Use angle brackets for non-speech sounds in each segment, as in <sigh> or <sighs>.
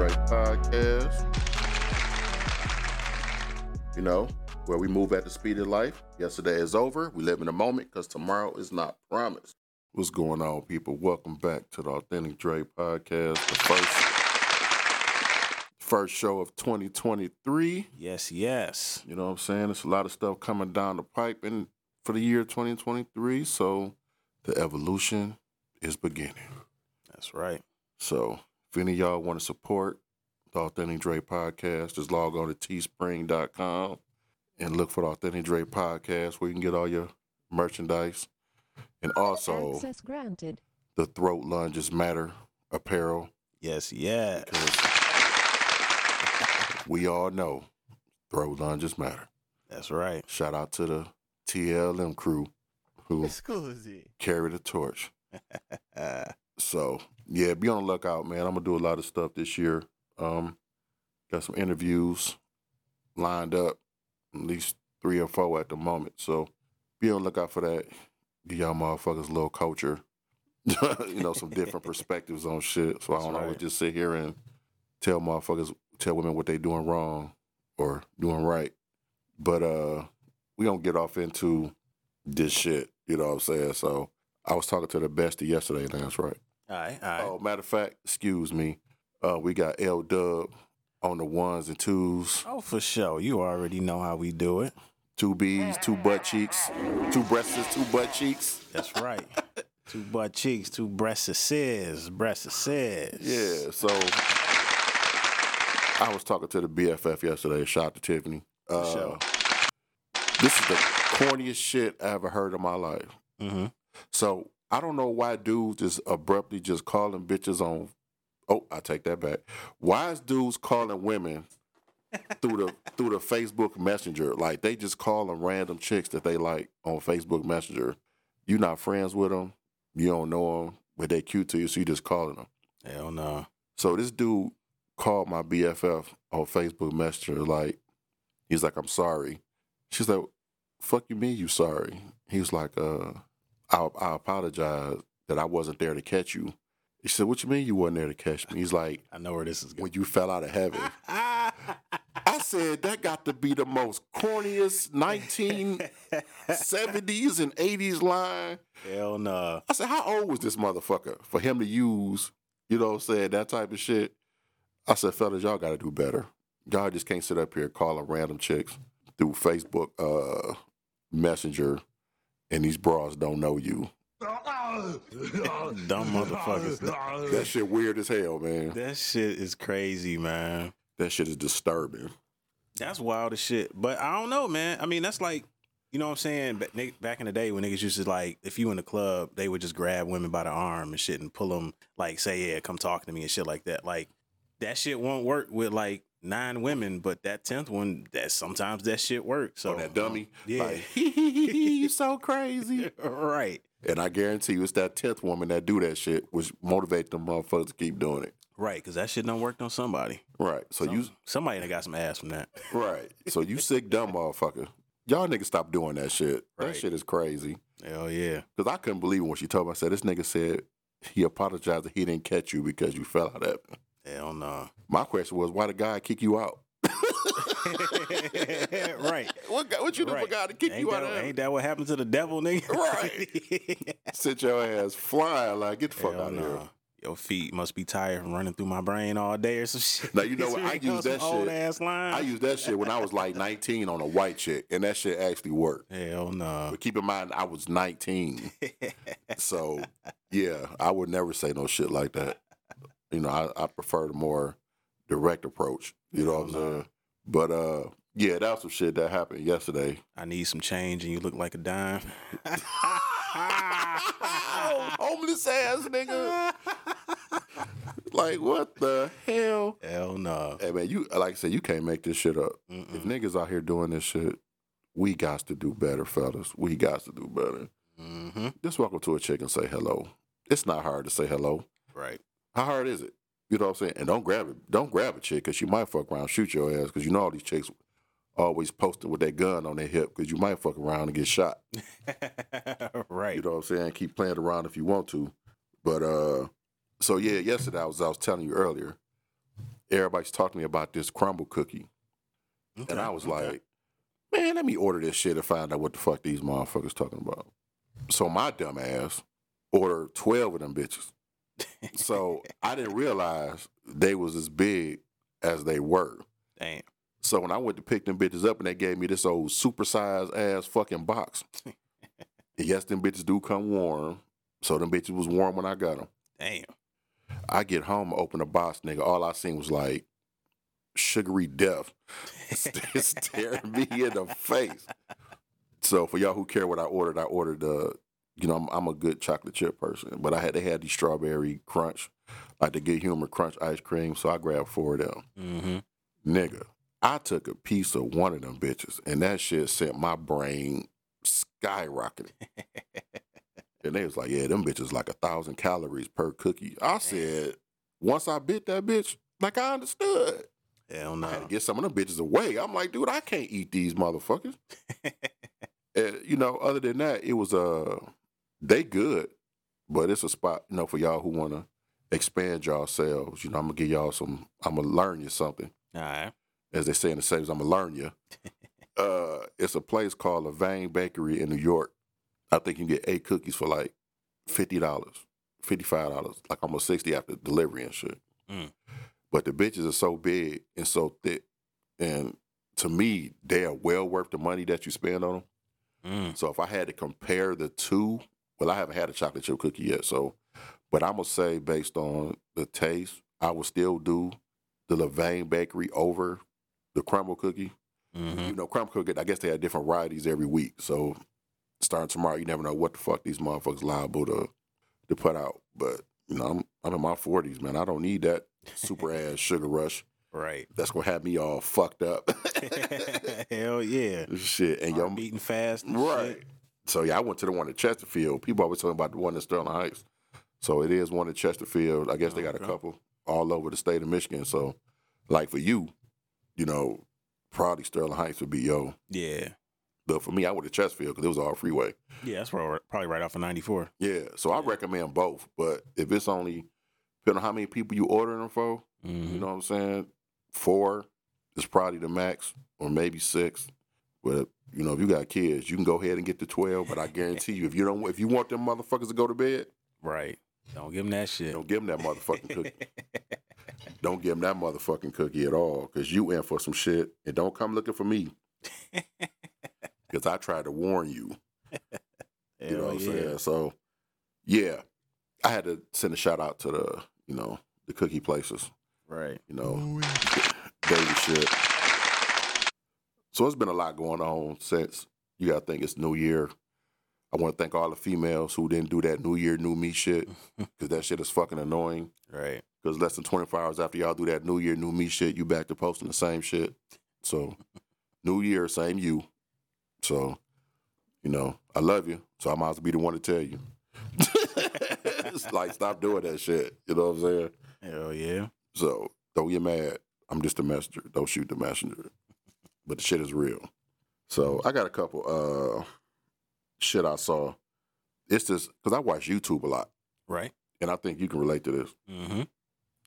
Dre Podcast. You know, where we move at the speed of life. Yesterday is over. We live in the moment because tomorrow is not promised. What's going on, people? Welcome back to the Authentic Dre Podcast, the first first show of 2023. Yes, yes. You know what I'm saying? There's a lot of stuff coming down the pipe in for the year 2023. So the evolution is beginning. That's right. So if any of y'all want to support the Authentic Dre podcast, just log on to teespring.com and look for the Authentic Dre podcast where you can get all your merchandise. And also Access granted. the Throat Lunges Matter apparel. Yes, yeah. Because we all know throat lunges matter. That's right. Shout out to the TLM crew who Scusi. carry the torch. <laughs> So yeah, be on the lookout, man. I'm gonna do a lot of stuff this year. Um, got some interviews lined up, at least three or four at the moment. So be on the lookout for that. Give y'all motherfuckers a little culture, <laughs> you know, some different <laughs> perspectives on shit. So I don't always just sit here and tell motherfuckers, tell women what they doing wrong or doing right. But uh, we don't get off into this shit. You know what I'm saying? So I was talking to the bestie yesterday, and that's right. All right, all right. Oh, matter of fact, excuse me. Uh, we got L Dub on the ones and twos, Oh, for sure. You already know how we do it. two B's, two butt cheeks, two breasts, two butt cheeks. That's right. <laughs> two butt cheeks, two breasts, sis, breasts. Yeah, so I was talking to the BFF yesterday. Shout out to Tiffany. Uh, sure. This is the corniest shit I ever heard in my life. Mm-hmm. So I don't know why dudes just abruptly just calling bitches on. Oh, I take that back. Why is dudes calling women through the <laughs> through the Facebook Messenger? Like they just calling random chicks that they like on Facebook Messenger. You not friends with them. You don't know them, but they cute to you, so you just calling them. Hell no. So this dude called my BFF on Facebook Messenger. Like he's like, "I'm sorry." She's like, "Fuck you, mean you sorry?" He was like, "Uh, I, I apologize that I wasn't there to catch you." He said, "What you mean you wasn't there to catch me?" He's like, I know where this is going. "When you fell out of heaven." <laughs> I said that got to be the most corniest 1970s and 80s line. Hell no. I said, how old was this motherfucker for him to use, you know what I'm saying, that type of shit? I said, fellas, y'all got to do better. Y'all just can't sit up here calling random chicks through Facebook uh, Messenger and these bras don't know you. <laughs> Dumb motherfuckers. That shit weird as hell, man. That shit is crazy, man. That shit is disturbing. That's wild as shit. But I don't know, man. I mean, that's like, you know what I'm saying? Back in the day when niggas used to like, if you in the club, they would just grab women by the arm and shit and pull them, like, say, yeah, come talk to me and shit like that. Like, that shit won't work with like nine women, but that tenth one, that sometimes that shit works. So On that dummy. <laughs> yeah. Like, <laughs> you so crazy. <laughs> right, And I guarantee you it's that 10th woman that do that shit, which motivate them motherfuckers to keep doing it. right, because that shit done worked on somebody. Right. So you somebody that got some ass from that. Right. So you sick dumb motherfucker. Y'all niggas stop doing that shit. That shit is crazy. Hell yeah. Cause I couldn't believe when she told me. I said this nigga said he apologized that he didn't catch you because you fell out him. Hell no. My question was, why the guy kick you out? <laughs> right. What what you do for God to kick Ain't you out of ain't that what happened to the devil, nigga? Right. <laughs> Sit your ass flying like get the fuck Hell out of no. here. Your feet must be tired from running through my brain all day or some <laughs> shit. Now, you know what? I use that shit. ass line. I used that shit when I was like 19 on a white chick, and that shit actually worked. Hell no. But keep in mind, I was 19. So yeah, I would never say no shit like that. You know, I, I prefer the more direct approach. You know what I'm saying? But uh yeah, that was some shit that happened yesterday. I need some change and you look like a dime. <laughs> Homeless ass nigga. like what the hell? Hell no. Hey man, you like I said, you can't make this shit up. If Mm-mm. niggas out here doing this shit, we got to do better, fellas. We got to do better. Mm-hmm. Just walk up to a chick and say hello. It's not hard to say hello. Right. How hard is it? You know what I'm saying? And don't grab it. Don't grab a chick because she might fuck around, shoot your ass. Because you know all these chicks always posting with that gun on their hip because you might fuck around and get shot. <laughs> right. You know what I'm saying? Keep playing around if you want to, but uh, So yeah, yesterday I was I was telling you earlier. Everybody's talking to me about this Crumbl cookie, Okay, and I was okay. like, "Man, let me order this shit and find out what the fuck these motherfuckers talking about." So my dumb ass ordered twelve of them bitches. <laughs> So I didn't realize they was as big as they were. damn. So when I went to pick them bitches up and they gave me this old supersized ass fucking box. <laughs> yes, them bitches do come warm. So them bitches was warm when I got them. Damn. I get home, open the box, nigga. All I seen was like sugary death <laughs> st- staring me in the face. So for y'all who care what I ordered, I ordered uh, you know, I'm, I'm a good chocolate chip person, but I had they had the strawberry crunch, like the good humor crunch ice cream. So I grabbed four of them. Mm-hmm. Nigga, I took a piece of one of them bitches, and that shit sent my brain skyrocketing. <laughs> and they was like, "Yeah, them bitches like a thousand calories per cookie." I said, once I bit that bitch, like I understood. Hell no. I had to get some of them bitches away. I'm like, dude, I can't eat these motherfuckers. <laughs> and, you know, other than that, it was uh, they good, but it's a spot, you know, for y'all who want to expand yourselves. You know, I'm gonna give y'all some. I'm gonna learn you something All right. as they say in the Saves, I'm gonna learn you. <laughs> uh, it's a place called Levain Bakery in New York. I think you can get eight cookies for like fifty dollars, fifty five dollars, like almost sixty after delivery and shit. Mm. But the bitches are so big and so thick, and to me, they are well worth the money that you spend on them. Mm. So if I had to compare the two, well, I haven't had a chocolate chip cookie yet, so but I'm gonna say based on the taste, I would still do the Levain Bakery over the Crumbl cookie. Mm-hmm. You know, Crumbl cookie. I guess they have different varieties every week. So starting tomorrow, you never know what the fuck these motherfuckers liable to to put out. But you know, I'm I'm in my forties, man. I don't need that super <laughs> ass sugar rush. Right. That's gonna have me all fucked up. <laughs> Hell yeah. <laughs> shit, and Y'all y'all beating fast. and Right. shit. So yeah, I went to the one in Chesterfield. People always talking about the one in Sterling Heights. So it is one in Chesterfield. I guess they got a couple all over the state of Michigan. So like for you, you know, probably Sterling Heights would be yo. Yeah. But for me, I went to Chesterfield because it was all freeway. Yeah, that's probably right off of 94. Yeah. So I recommend both. But if it's only depending on how many people you ordering them for, Mm-hmm. you know what I'm saying? Four is probably the max, or maybe six. But you know, if you got kids, you can go ahead and get the twelve. But I guarantee you, if you don't, if you want them motherfuckers to go to bed, Right. Don't give them that shit. don't give them that motherfucking cookie. <laughs> don't give them that motherfucking cookie at all, because you in for some shit. And don't come looking for me, <laughs> because I tried to warn you. <laughs> You know Hell what I'm yeah. saying? So, yeah, I had to send a shout out to the, you know, the cookie places. Right. You know, baby shit. So it's been a lot going on since you got to think it's New Year. I want to thank all the females who didn't do that New Year, New Me shit <laughs> because that shit is fucking annoying. Right. Because less than 24 hours after y'all do that New Year, New Me shit, you back to posting the same shit. So, <laughs> New Year, same you. So, you know, I love you. So I might as well be the one to tell you. <laughs> it's like, stop doing that shit. You know what I'm saying? Hell yeah. So don't get mad. I'm just a messenger. Don't shoot the messenger. But the shit is real. So I got a couple uh shit I saw. It's just because I watch YouTube a lot, Right. and I think you can relate to this. Mm-hmm.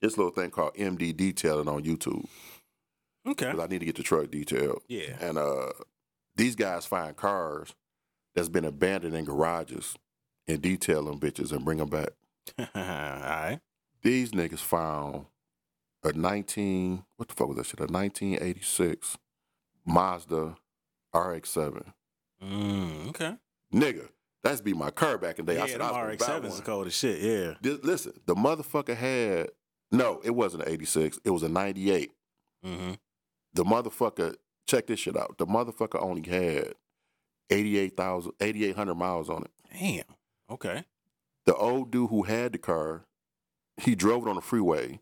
This little thing called MD detailing on YouTube Okay. because I need to get the truck detailed. Yeah. And uh these guys find cars that's been abandoned in garages and detail them bitches and bring them back. <laughs> All right. These niggas found a 19, what the fuck was that shit? A 1986 Mazda RX-7. Mm, okay. Nigga, that's be my car back in the day. Yeah, I said I was gonna RX-7s is cold as shit. Yeah. This- listen, the motherfucker had, no, it wasn't an 86. It was a 98. Mm-hmm. The motherfucker, check this shit out. The motherfucker only had 88,000, 8,800 miles on it. Damn. Okay. The old dude who had the car, he drove it on the freeway.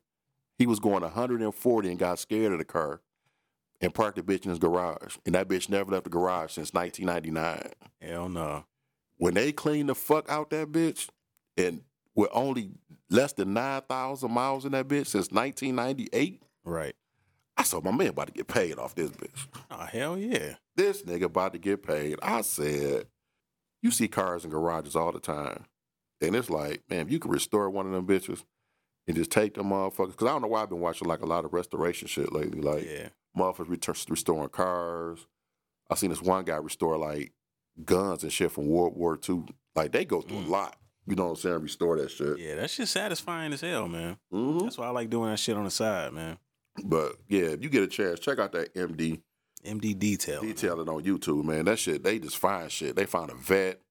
He was going 140 and got scared of the car and parked the bitch in his garage. And that bitch never left the garage since 1999. Hell no. When they cleaned the fuck out that bitch and with only less than 9,000 miles in that bitch since 1998, Right. I saw my man about to get paid off this bitch. Oh hell yeah. This nigga about to get paid. I said, you see cars in garages all the time. And it's like, man, if you could restore one of them bitches and just take them motherfuckers. Because I don't know why I've been watching like a lot of restoration shit lately. Like yeah. Motherfuckers return, restoring cars. I seen this one guy restore like guns and shit from World War II. Like they go through Mm. a lot. You know what I'm saying? Restore that shit. Yeah, that shit's satisfying as hell, man. hmm That's why I like doing that shit on the side, man. But yeah, if you get a chance, check out that MD MD detail. detailing on YouTube, man. That shit, they just find shit. They found a vet,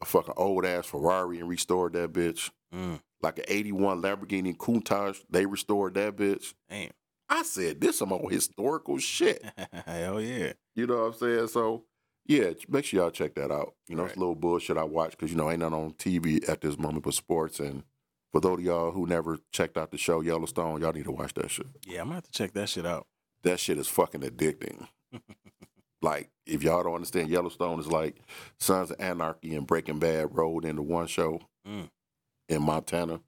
a fucking old ass Ferrari and restored that bitch. Mm, Like an 81 Lamborghini Countach, they restored that bitch. damn. I said, this some old historical shit. <laughs> Hell yeah. You know what I'm saying? So, yeah, make sure y'all check that out. You know, it's a little bullshit I watch because, you know, ain't nothing on TV at this moment but sports. And for those of y'all who never checked out the show Yellowstone, y'all need to watch that shit. Yeah, I'm gonna have to check that shit out. That shit is fucking addicting. <laughs> like, if y'all don't understand, Yellowstone is like Sons of Anarchy and Breaking Bad rolled into one show Mm. in Montana.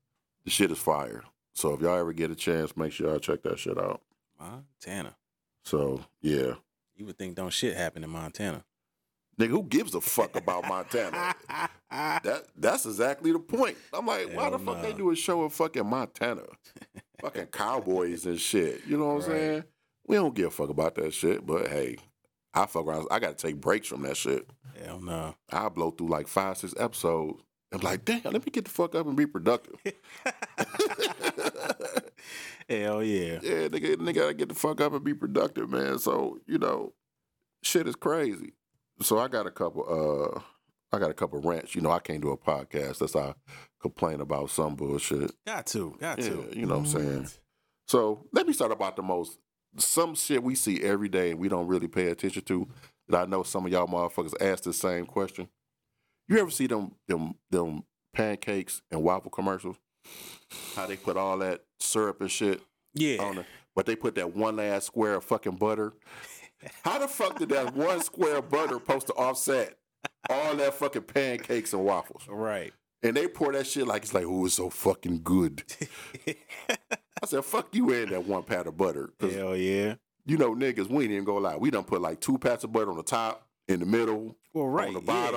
The shit is fire. So if y'all ever get a chance, make sure y'all check that shit out. Montana. So, yeah. You would think don't shit happen in Montana. Nigga, who gives a fuck about Montana? <laughs> That that's exactly the point. I'm like, why the Hell fuck they do a show in fucking Montana? fucking <laughs> cowboys and shit. You know what I'm saying? We don't give a fuck about that shit. But hey, I fuck around. I gotta take breaks from that shit. Hell no. I blow through like five, six episodes. I'm like, damn, let me get the fuck up and be productive. <laughs> <laughs> Hell yeah. yeah, nigga, nigga gotta get the fuck up and be productive, man. So, you know, shit is crazy. So I got a couple uh I got a couple rants. You know, I can't do a podcast. That's I complain about some bullshit. Got to. Got Yeah, to. you know what I'm saying. So let me start about the most some shit we see every day and we don't really pay attention to. That I know some of y'all motherfuckers ask the same question. You ever see them them them pancakes and waffle commercials? How they put all that syrup and shit Yeah. on it, but they put that one last square of fucking butter. How the fuck did that one square of butter supposed to offset all that fucking pancakes and waffles? Right. And they pour that shit like it's like, oh, it's so fucking good. I said, fuck you and that one pat of butter. Hell yeah. you know, niggas, we ain't even gonna lie. We done put like two pats of butter on the top, in the middle, Well, right. on the yeah.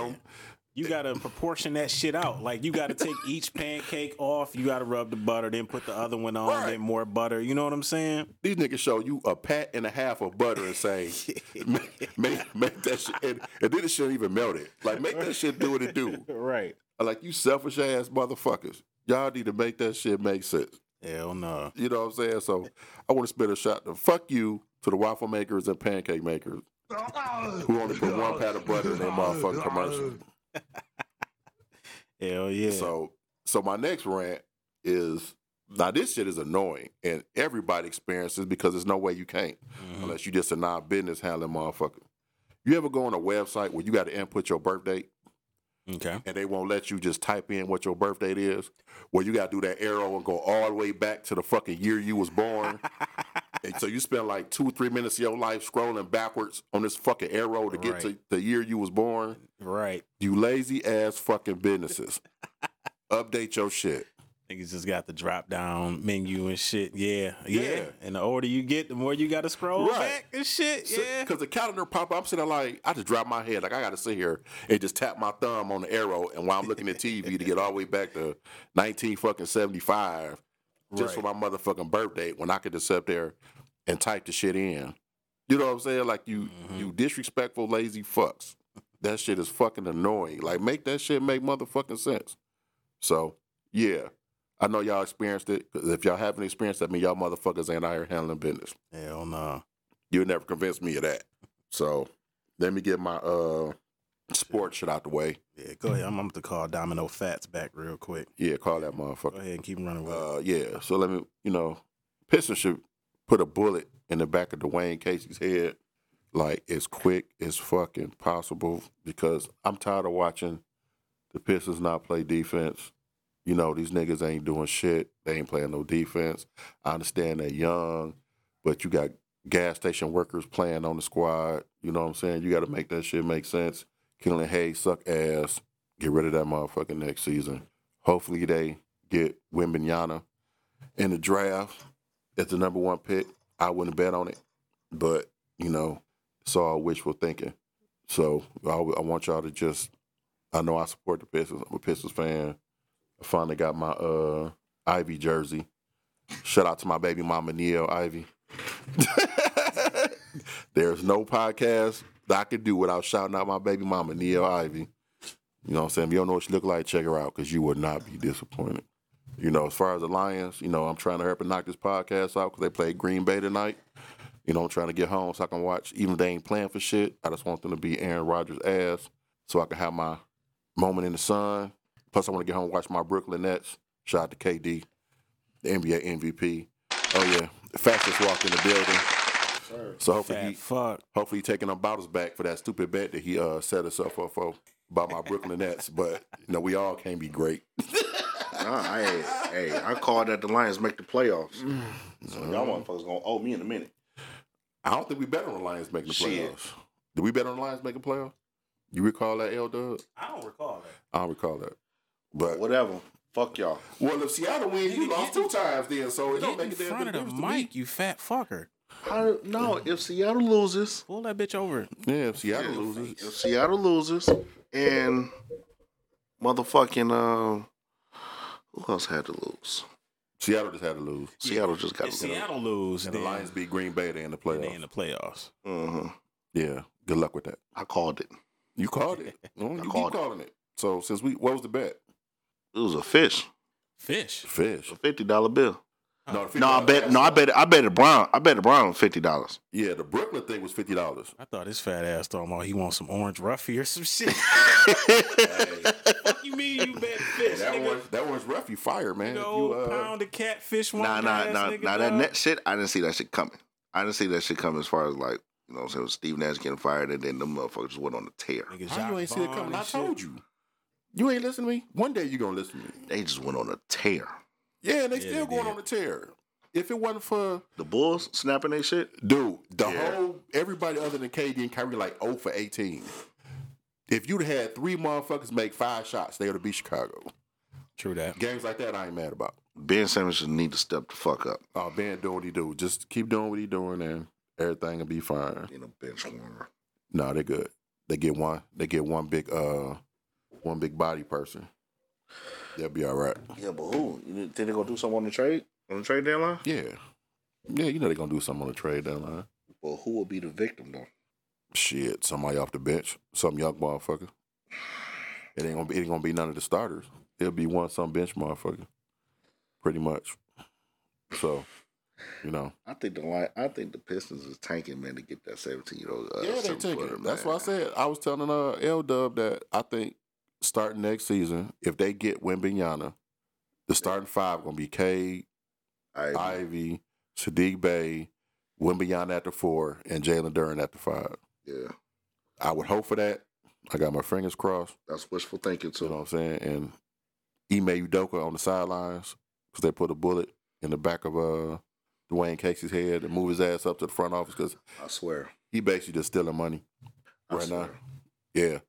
Bottom. You gotta proportion that shit out. Like you gotta take each pancake off. You gotta rub the butter, then put the other one on, Right. then more butter. You know what I'm saying? These niggas show you a pat and a half of butter and say, <laughs> make, make, make that shit, and, and then it shouldn't even melt it. Like, make that shit do what it do. <laughs> Right. Like, you selfish ass motherfuckers. Y'all need to make that shit make sense. Hell no. You know what I'm saying? So, I want to spit a shot to fuck you to the waffle makers and pancake makers <laughs> who only put one pat of butter in their motherfucking commercial. <laughs> Hell yeah. So, so my next rant is now this shit is annoying, and everybody experiences because there's no way you can't Mhm. unless you just a non business handling motherfucker. You ever go on a website where you got to input your birth date Okay. and they won't let you just type in what your birth date is? Where you got to do that arrow and go all the way back to the fucking year you was born. <laughs> and so you spend like two, three minutes of your life scrolling backwards on this fucking arrow to get to the year you was born. Right. You lazy ass fucking businesses. <laughs> Update your shit. Niggas just got the drop down menu and shit. Yeah. Yeah. Yeah. And the older you get, the more you gotta scroll Right. back and shit. Yeah. Because the calendar pop up, I'm sitting there like, I just drop my head. Like, I got to sit here and just tap my thumb on the arrow. And while I'm looking at TV to get all the way back to 19 fucking 75, just for my motherfucking birthday, when I could just sit there and type the shit in. You know what I'm saying? Like, you, Mhm. you disrespectful, lazy fucks. That shit is fucking annoying. Like, make that shit make motherfucking sense. So, yeah. I know y'all experienced it. 'cause if y'all haven't experienced that, I mean, y'all motherfuckers ain't out here handling business. Hell no. You'll never convince me of that. So let me get my uh sports shit out the way. Yeah, go ahead. I'm, I'm going to call Domino Fats back real quick. Yeah, call that motherfucker. Go ahead and keep him running with it. Uh yeah. So let me you know, Pistons should put a bullet in the back of Dwane Casey's head like as quick as fucking possible because I'm tired of watching the Pistons not play defense. You know, these niggas ain't doing shit. They ain't playing no defense. I understand they're young, but you got gas station workers playing on the squad. You know what I'm saying? You got to make that shit make sense. Killian Hayes suck ass. Get rid of that motherfucker next season. Hopefully they get Wembanyama in the draft as the number one pick. I wouldn't bet on it, but you know, it's all wishful thinking. So I, I want y'all to just. I know I support the Pistons. I'm a Pistons fan. I finally got my uh Ivey jersey. Shout out to my baby mama Niele Ivey. <laughs> There's no podcast that I could do without shouting out my baby mama Niele Ivey. You know what I'm saying? If you don't know what she look like, check her out because you would not be disappointed. You know, as far as the Lions, you know, I'm trying to help her knock this podcast out because they play Green Bay tonight. You know, I'm trying to get home so I can watch, even if they ain't playing for shit. I just want them to be Aaron Rodgers' ass so I can have my moment in the sun. Plus, I want to get home and watch my Brooklyn Nets. Shout out to KD, the NBA MVP. Oh, yeah. Fastest walk in the building. So hopefully Fat he, fuck. hopefully he taking them bottles back for that stupid bet that he uh, set us up for, for about my Brooklyn Nets. But, you know, we all can't be great. <laughs> Nah, I, hey, I called that the Lions make the playoffs. So y'all motherfuckers gonna owe me in a minute. I don't think we bet on the Lions making the Shit. playoffs. Did we bet on the Lions making playoffs? You recall that, L Dub? I don't recall that. I don't recall that. But Whatever. Fuck y'all. well, if Seattle wins, you Nigga, lost two times then, so it don't make in a damn front of the difference mic, you fat fucker. I, no, if Seattle loses, Pull that bitch over. Yeah, if Seattle loses, if Seattle loses, and motherfucking um, who else had to lose? Seattle just had to lose. Seattle just got If to lose. Seattle lose, And the Lions beat Green Bay, they in the playoffs. they in playoffs. the playoffs. hmm Yeah, good luck with that. I called it. You called it. <laughs> Oh, you keep called it. calling it. So since we, what was the bet? It was a fish, Fish. Fish. a fifty dollar bill. No, the No, I bet. No, I bet. I bet a Brown. I bet a Brown fifty dollars. Yeah, the Brooklyn thing was fifty dollars. I thought his fat ass talking about he wants some orange roughy or some shit. <laughs> Fuck you mean you bet fish, that nigga? one, that one's rough. You fired, man. You If know, you, uh, pound of catfish one Nah, nah, nah, nigga, nah. That net shit, I didn't see that shit coming. I didn't see that shit coming as far as like, you know what I'm saying, Steve Nash getting fired and then them motherfuckers went on the tear. Nigga, How you ain't see it coming? I and shit. told you. You ain't listening to me. One day you gonna listen to me. They just went on a tear. Yeah, and they Yeah, still they going did. on the tear. If it wasn't for The Bulls snapping their shit. dude, the Yeah. whole everybody other than KD and Kyrie like 0 for 18. If you'd had three motherfuckers make five shots, they would have beat Chicago. True that. Games like that, I ain't mad about. Ben Simmons just need to step the fuck up. Oh, Ben do what he do. Just keep doing what he doing, and everything will be fine. In a bench warmer. No, they're good. They get one. They get one big, uh, one big body person. They'll be all right. Yeah, but who? You think they gonna do something on the trade? On the trade deadline? Yeah, yeah. You know they're gonna do something on the trade deadline. Well, who will be the victim though? Shit, somebody off the bench, some young motherfucker. It ain't gonna be. It ain't gonna be none of the starters. It'll be one some bench motherfucker, pretty much. So, you know. I think the line. I think the Pistons is tanking man to get that seventeen year old. Uh, Yeah, they seven take footer, it. That's what I said. I was telling uh L Dub that I think starting next season, if they get Wembanyama, the starting five gonna be Cade, I, Ivey, Saddiq Bey, Wembanyama at the four, and Jalen Duren at the five. yeah, I would hope for that. I got my fingers crossed. that's wishful thinking too. You know what I'm saying? And Ime Udoka on the sidelines because they put a bullet in the back of uh Dwane Casey's head and move his ass up to the front office because I swear. he basically just stealing money. I Right now. Yeah.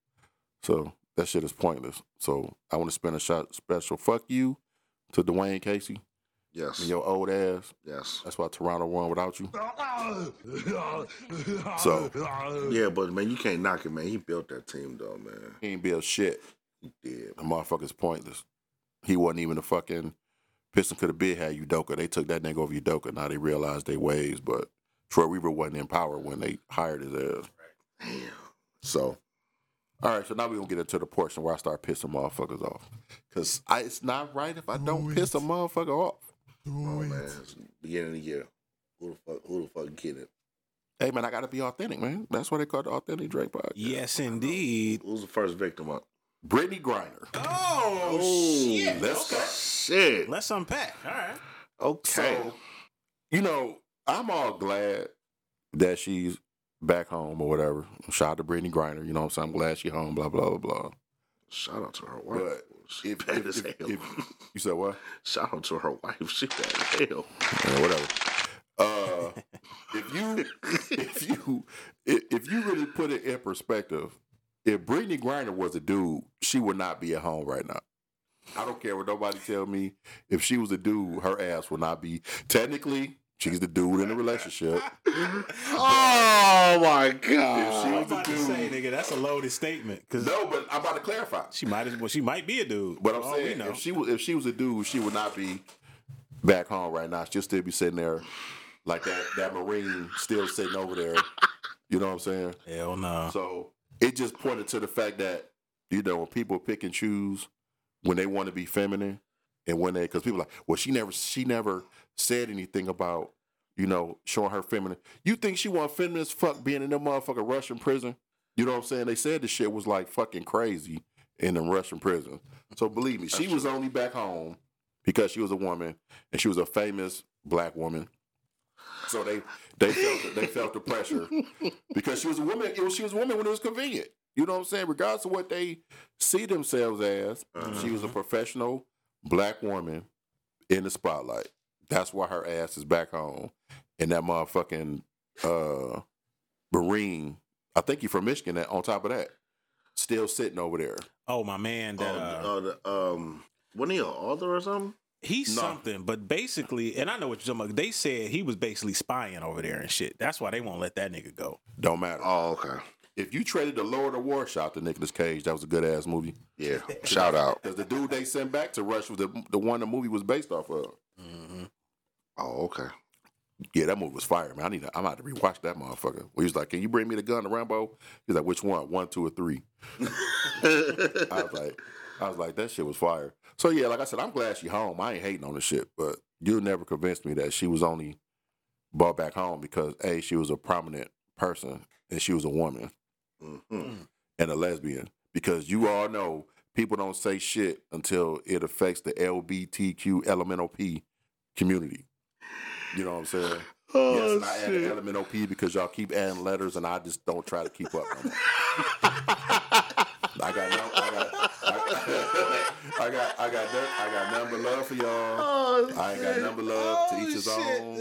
So that shit is pointless. So I want to spend a shot special fuck you to Dwane Casey Yes. and your old ass. Yes. That's why Toronto won without you. <laughs> So Yeah, but man, you can't knock it, man. He built that team though, man. he ain't build shit. He did. The motherfucker's pointless. He wasn't even a fucking Piston could have been had Udoka. They took that nigga over Udoka. Now they realized they ways, but Troy Weaver wasn't in power when they hired his ass. Damn. So, all right. So now we're gonna get into the portion where I start pissing motherfuckers off. Cause I, it's not right if I don't piss a motherfucker off. Oh man, it's beginning of the year. Who the fuck? Who the fuck get it? Hey man, I gotta be authentic, man. That's why they call the authentic Dre podcast. Yes, indeed. Who's the first victim up? Brittney Griner. Oh, shit. Let's go. Shit. Let's unpack. All right. Okay. So, you know, I'm all glad that she's back home or whatever. Shout out to Brittney Griner. You know what I'm saying? I'm glad she's home, blah, blah, blah, blah. Shout out to her wife. But she if, bad if, as hell. if- you said what? Shout out to her wife. She bad as hell. Yeah, whatever. Uh, if you if you if if you really put it in perspective, if Brittney Griner was a dude, she would not be at home right now. I don't care what nobody tell me. If she was a dude, her ass would not be. Technically, she's the dude in the relationship. <laughs> Oh my god! If she god. I'm was a about to say, dude, nigga, that's a loaded statement. Cause no, but I'm about to clarify. she might as well. She might be a dude. But I'm For saying, know. if she was if she was a dude, she would not be back home right now, she'll still be sitting there like that that Marine still sitting over there. You know what I'm saying? Hell no. So it just pointed to the fact that you know when people pick and choose when they want to be feminine and when they because people are like well she never she never said anything about you know showing her feminine. You think she want feminine as fuck being in that motherfucking Russian prison? You know what I'm saying? They said the shit was like fucking crazy in the Russian prison. So believe me, she was only back home because she was a woman and she was a famous black woman. So they they felt the, they felt the pressure <laughs> because she was a woman. It was, she was a woman when it was convenient. You know what I'm saying? Regardless of what they see themselves as, uh-huh. she was a professional black woman in the spotlight. That's why her ass is back home. And that motherfucking uh, Marine, I think he from Michigan. That on top of that, still sitting over there. Oh my man, that uh, Oh, the- oh, the, um, wasn't he an author or something? he's No. something, but basically, and I know what you're talking about. They said he was basically spying over there and shit. That's why they won't let that nigga go. Don't matter. Oh, okay. If you traded the Lord of War shot to Nicolas Cage, that was a good ass movie. Yeah. Shout out. <laughs> Because the dude they sent back to Rush was the, the one the movie was based off of. Mm-hmm. Oh, okay. Yeah, that movie was fire, man. I need to, I'm about to rewatch that motherfucker. He was like, Can you bring me the gun to Rambo? He's like, Which one? One, two, or three? <laughs> I was like, I was like, that shit was fire. So yeah, like I said, I'm glad she home. I ain't hating on the shit, but you never convinced me that she was only brought back home because A, she was a prominent person and she was a woman Mhm. and a lesbian. Because you all know people don't say shit until it affects the LBTQ elemental P community. You know what I'm saying? Oh, yes, Oh, and I added shit. elemental P because y'all keep adding letters and I just don't try to keep up. no. <laughs> I got no, I, I got, I got, I got number love for y'all. Oh, I ain't got number love to each oh, his own.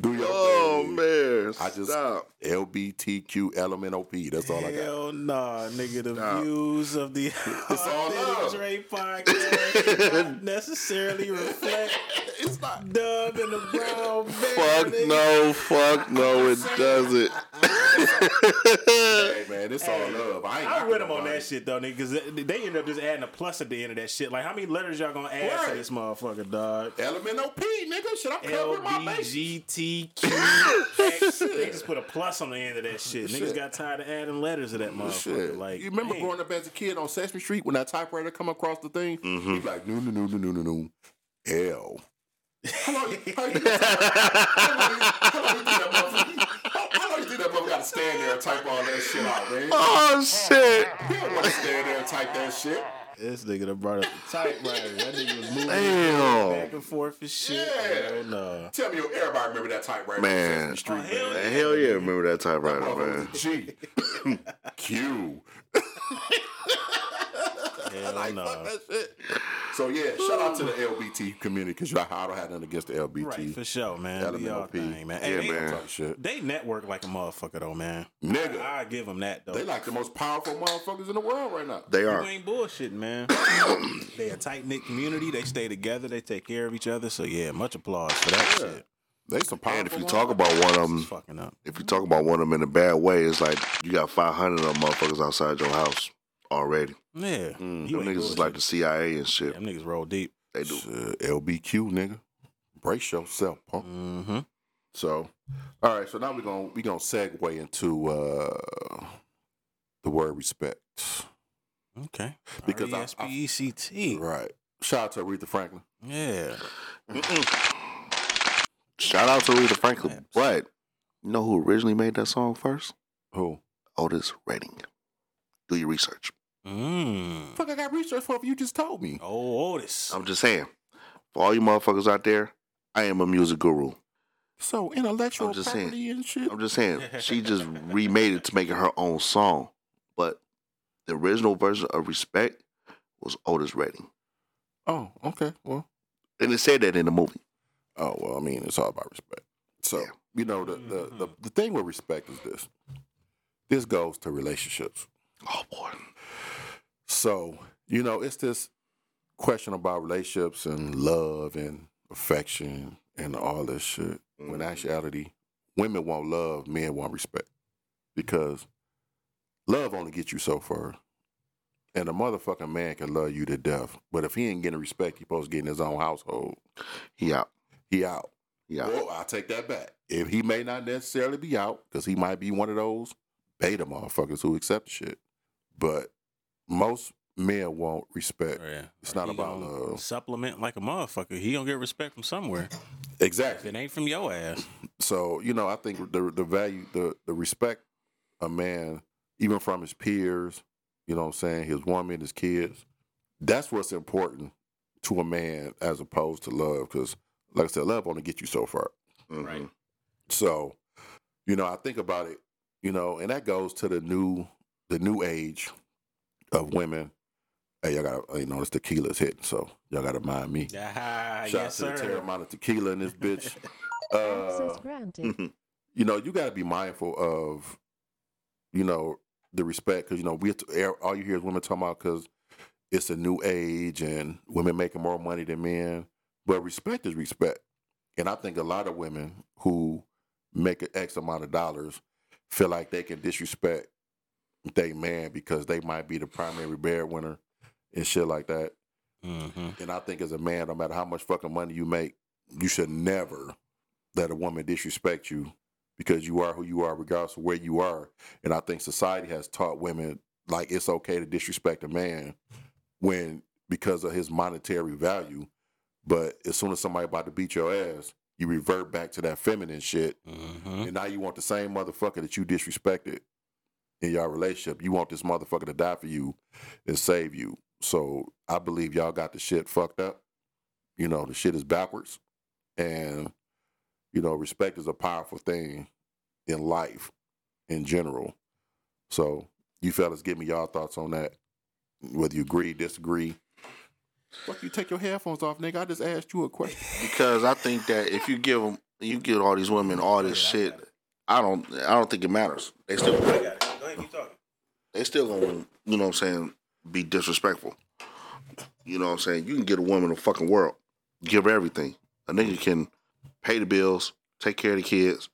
Do your Oh, thing. man. I just Stop. LBTQ elemental P. That's all I got. Hell nah, nigga. The Nah. views of the <laughs> all love. Dre podcast not <laughs> necessarily reflect It's not. Dub and the Brown <laughs> Bear. Fuck nigga. no. Fuck no, it doesn't. Hey man, it's all love. I ain't knocking with them on that shit though, nigga, because they end up just adding a plus at the end of that shit. Like, how many letters y'all gonna add Right. to this motherfucker, dog? Elemental P, nigga. Should I cover my base? LBGTQ. <laughs> they just put a plus on the end of that shit. Niggas got tired of adding letters to that motherfucker. Shit. Like, you remember man. growing up as a kid on Sesame Street when that typewriter come across the thing? Mhm. He's like, no, no, no, no, no, no, no. L. How long, how, you, how long, you- how long think that motherfucker? How, how long you think that motherfucker got to stand there and type all that shit out, man? oh, shit. He don't want to stand there and type that shit. This nigga done brought up the typewriter. That nigga was moving Damn. back and forth and shit. Yeah. Hell no. Tell me, everybody remember that typewriter Man. on Street, Oh, hell man. Hell yeah, remember that typewriter, man. was a G. <laughs> Q. <laughs> Hell <laughs> Like, no. fuck that shit. So yeah, shout out to the LBT community because I don't have nothing against the LBT. Right, for sure, man. Do Elemental y'all P. thing, man. Yeah, Hey, they, man. Talk shit. They network like a motherfucker though, man. Nigga. I, I give them that though. They like the most powerful motherfuckers in the world right now. They are. You are. ain't bullshitting, man. <coughs> they a tight knit community. They stay together. They take care of each other. So yeah, much applause for that Yeah. shit. They some powerful. And if you talk about one of them, fucking up. if you talk about one of them in a bad way, it's like you got 500 of them motherfuckers outside your house already. Yeah, Mm. you Them niggas is like the. CIA and shit. Them niggas roll deep. They do. Shit, LBQ nigga, brace yourself, punk. Mm-hmm. So, all right. So now we're gonna we're gonna segue into uh the word respect. Okay. Because I- I- R-E-S-P-E-C-T. Right. Shout out to Aretha Franklin. Yeah. Shout out to Aretha Franklin. But you know who originally made that song first? Who? Otis Redding. Do your research. Mm. Fuck, I got research for if you just told me. Oh, Otis. I'm just saying, for all you motherfuckers out there, I am a music guru. So intellectual I'm just saying. and shit. I'm just saying, <laughs> she just remade it to make it her own song. But the original version of Respect was Otis Redding. Oh, okay. Well, And it said that in the movie. oh well. I mean, it's all about respect. So Yeah. you know the, the the the thing with respect is this. This goes to relationships. Oh boy. So, you know, it's this question about relationships and love and affection and all this shit. When in Mhm. actuality, women want love, men want respect. Because love only gets you so far. And a motherfucking man can love you to death. But if he ain't getting respect, he supposed to get in his own household. He out. he out. Yeah. Well, I'll take that back. If he may not necessarily be out, because he might be one of those beta motherfuckers who accept shit. But most men won't respect. Yeah. It's Or not he about love. Supplement like a motherfucker. He gonna get respect from somewhere. If Exactly. it ain't from your ass. So you know, I think the the value, the the respect a man, even from his peers, you know, what I'm saying his woman, his kids. That's what's important to a man as opposed to love. Because, like I said, love only get you so far. Mhm. Right. So, you know, I think about it, you know, and that goes to the new the new age of women. Hey, y'all gotta you know this tequila's hitting, so y'all gotta mind me. Yeah, Shout yes, out to the sir. Teremana tequila in this bitch. <laughs> Uh, <laughs> you know, you gotta be mindful of, you know, the respect because you know we to, all you hear is women talking about because it's a new age and women making more money than men. But respect is respect, and I think a lot of women who make an X amount of dollars feel like they can disrespect they man because they might be the primary breadwinner and shit like that. hmm And I think as a man, no matter how much fucking money you make, you should never let a woman disrespect you because you are who you are, regardless of where you are. And I think society has taught women like it's okay to disrespect a man when because of his monetary value. But as soon as somebody about to beat your ass, you revert back to that feminine shit. hmm And now you want the same motherfucker that you disrespected in your relationship. You want this motherfucker to die for you and save you. So I believe y'all got the shit fucked up. You know, the shit is backwards. And, you know, respect is a powerful thing in life in general. So you fellas give me y'all thoughts on that. Whether you agree, disagree. Fuck you take your headphones off, nigga. I just asked you a question. Because I think that if you give them, you give all these women all this shit. I don't. I don't think it matters. They still. Go ahead, keep talking. They still gonna. You know what I'm saying? Be disrespectful. You know what I'm saying? You can get a woman in the fucking world. Give her everything. A nigga can pay the bills, take care of the kids,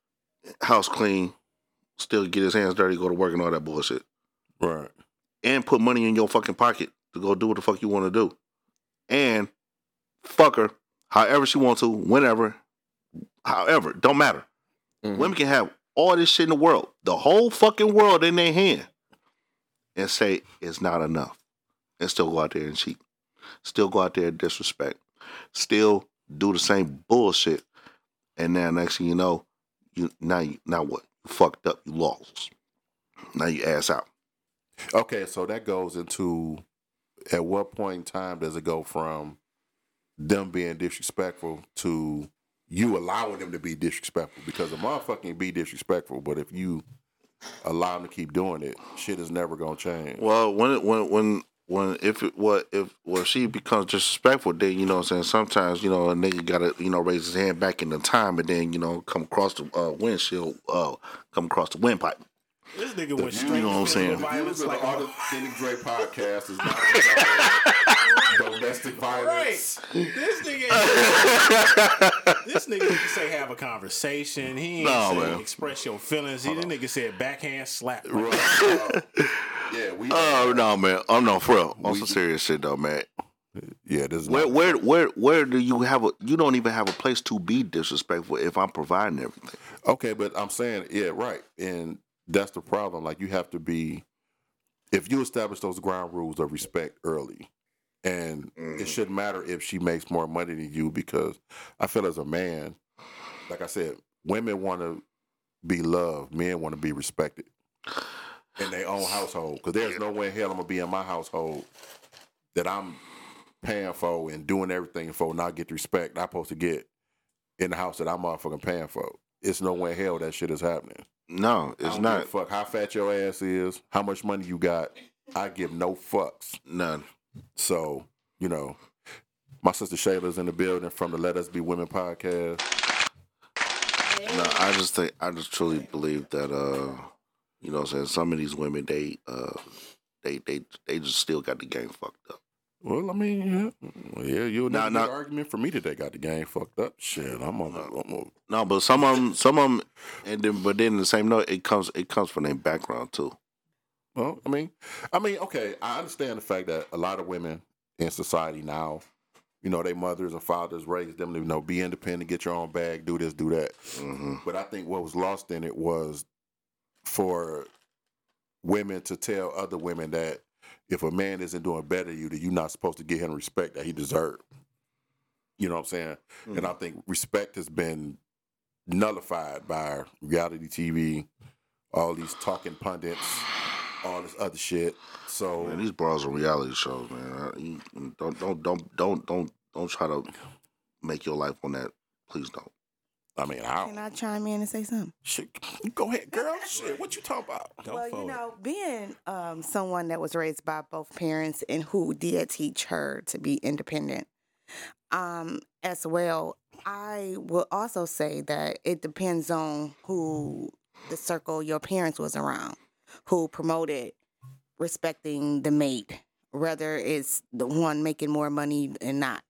house clean, still get his hands dirty, go to work and all that bullshit. Right. and put money in your fucking pocket to go do what the fuck you want to do. And fuck her however she wants to, whenever, however, don't matter. Mhm. Women can have all this shit in the world, the whole fucking world in their hand, and say it's not enough, and still go out there and cheat, still go out there and disrespect, still do the same bullshit, and now next thing you know, you now you now what? You fucked up, you lost. Now you ass out. Okay, so that goes into at what point in time does it go from them being disrespectful to you allowing them to be disrespectful? Because a motherfucker can be disrespectful, but if you allow them to keep doing it, shit is never gonna change. Well, when it, when when when if it what if well she becomes disrespectful, then you know what I'm saying sometimes you know a nigga gotta you know raise his hand back in the time and then you know come across the uh, windshield, uh, come across the windpipe. This nigga went You know what I'm to saying? violence like a Authentic Dre podcast is not <laughs> about domestic violence. This nigga, <laughs> this nigga didn't say have a conversation. He ain't No, say man. express your feelings. He, this nigga said backhand slap. Right. Uh, <laughs> yeah, we. Oh no, man! Oh no, for real. On some serious shit though, man. yeah, this is Where not- where where where do you have a? You don't even have a place to be disrespectful if I'm providing everything. Okay, but I'm saying, yeah, right. And that's the problem. Like you have to be if you establish those ground rules of respect early. And Mm. it shouldn't matter if she makes more money than you because I feel as a man, like I said, women want to be loved, men want to be respected in their own household. Because there's no way in hell I'm gonna be in my household that I'm paying for and doing everything for, not get the respect I'm supposed to get in the house that I'm motherfucking paying for. It's no way in hell that shit is happening. No, I it's don't not give a fuck how fat your ass is, how much money you got. I give no fucks. none. So, you know, my sister Shayla's in the building from the Let Us Be Women podcast. No, I just think I just truly believe that uh you know what I'm saying some of these women they uh they they they just still got the game fucked up. Well, I mean, yeah, yeah you'll Nah, never nah. argument for me that they got the game fucked up. Shit, I'm on. I'm on No, but some of them some of them and then but then the same note it comes it comes from their background too. Well, I mean, I mean, okay, I understand the fact that a lot of women in society now you know, their mothers and fathers raised them to you know be independent, get your own bag, do this, do that. hmm But I think what was lost in it was for women to tell other women that if a man isn't doing better than you, that you're not supposed to give him respect that he deserved. You know what I'm saying? And I think respect has been nullified by reality TV, all these talking pundits, all this other shit. So Man, these bras are reality shows, man. Don't don't don't don't don't don't try to make your life on that. Please don't. I mean, I Can I chime in and say something? shit, go ahead, girl. Shit, what you talking about? Go well, for you it. know, being um, someone that was raised by both parents and who did teach her to be independent, um, as well, I will also say that it depends on who the circle your parents was around, who promoted respecting the mate, whether it's the one making more money and not.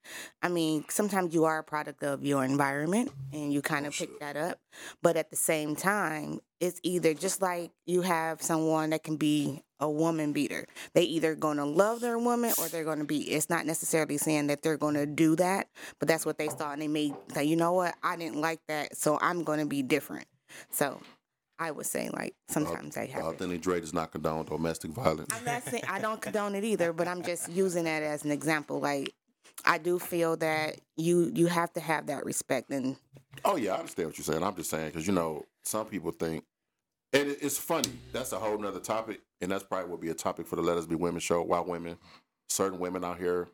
I mean, sometimes you are a product of your environment and you kind of pick that up. But at the same time, it's either just like you have someone that can be a woman beater. They either to love their woman or they're to be. It's not necessarily saying that they're to do that, but that's what they saw and they made say, you know what, I didn't like that, so I'm to be different. So I was saying like sometimes they have. Authentic Dre does not condone domestic violence. I'm not saying I don't <laughs> condone it either, but I'm just using that as an example. Like I do feel that you you have to have that respect and Oh yeah, I understand what you're saying. I'm just saying because you know some people think, and it, it's funny. That's a whole nother topic, and that's probably would be a topic for the Let Us Be Women show. Why women, certain women out here,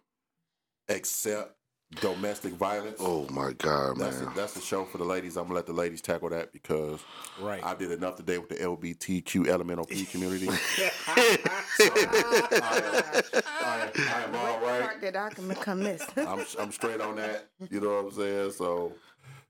accept domestic violence. Oh my god, That's man. a, that's the show for the ladies. I'm gonna let the ladies tackle that because Right. I did enough today with the LBTQ LMNOP community. So, I, I, I am all right. part that I can come miss. <laughs> I'm I'm straight on that. You know what I'm saying? So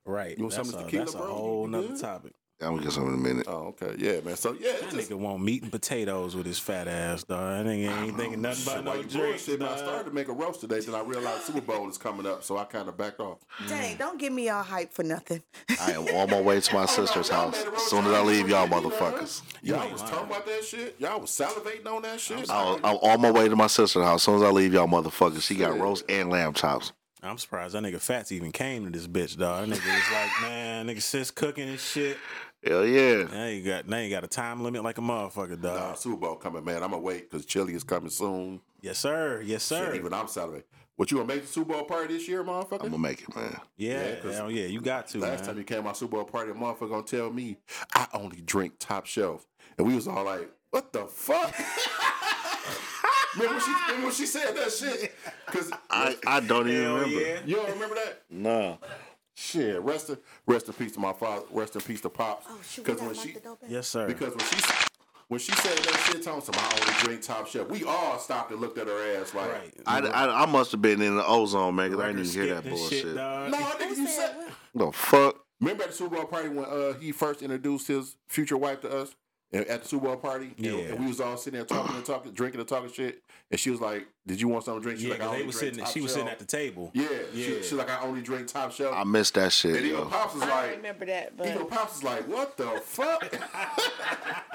Right. You want that's some a, of this tequila, that's a whole You nother topic. I'm gonna get some in a minute. Oh, okay. Yeah, man. So yeah, That just, nigga want meat and potatoes with his fat ass, dog. That nigga ain't thinking nothing shit, about while no you drinks. bullshit, man, I started to make a roast today, then I realized Super Bowl is coming up, so I kind of backed off. Dang, mm. don't get me all hype for nothing. I am on my way to my <laughs> oh, sister's house. As soon as I leave y'all motherfuckers. Y'all was lying. talking about that shit. Y'all was salivating on that shit. I was- I'm on my way to my sister's house. As soon as I leave y'all motherfuckers, she got Shit. roast and lamb chops. I'm surprised that nigga Fats even came to this bitch, dog. That nigga was like, <laughs> man, nigga sis cooking and shit. Hell yeah. Now you got now you got a time limit like a motherfucker, dog. Nah, Super Bowl coming, man. I'm gonna wait because Chili is coming soon. Yes, sir. Yes, sir. Shit, even I'm salivating. What you gonna make the Super Bowl party this year, motherfucker? I'm gonna make it, man. yeah, Yeah, 'cause hell yeah, you got to, Last man. time you came to my Super Bowl party, a motherfucker gonna tell me I only drink top shelf, and we was all like, "What the fuck?" <laughs> remember, when she, remember when she said that shit? Because I, I don't even Hell remember. yeah. you don't remember that? No. Shit, rest in rest in peace to my father. Rest in peace to pops. Oh shoot, Because when she the door back. Yes, sir. because when she when she said that shit, telling some I only drink top shelf, we all stopped and looked at her ass like, right. I, I, I must have been in the ozone, man, because I didn't even hear that bullshit. Shit, "No, nigga, Who you said said." the fuck? Remember at the Super Bowl party when uh, he first introduced his future wife to us at the Super Bowl party? And- Yeah. And we was all sitting there talking and talking, drinking and talking shit. And she was like, "Did you want something to drink?" She's Yeah, like, "I because only they was sitting. top She was sitting at the table. Yeah, Yeah. She, she's like, "I only drink top shelf." I missed that shit, and even yo. pops was I remember that, even but pops was like, "What the fuck?" <laughs>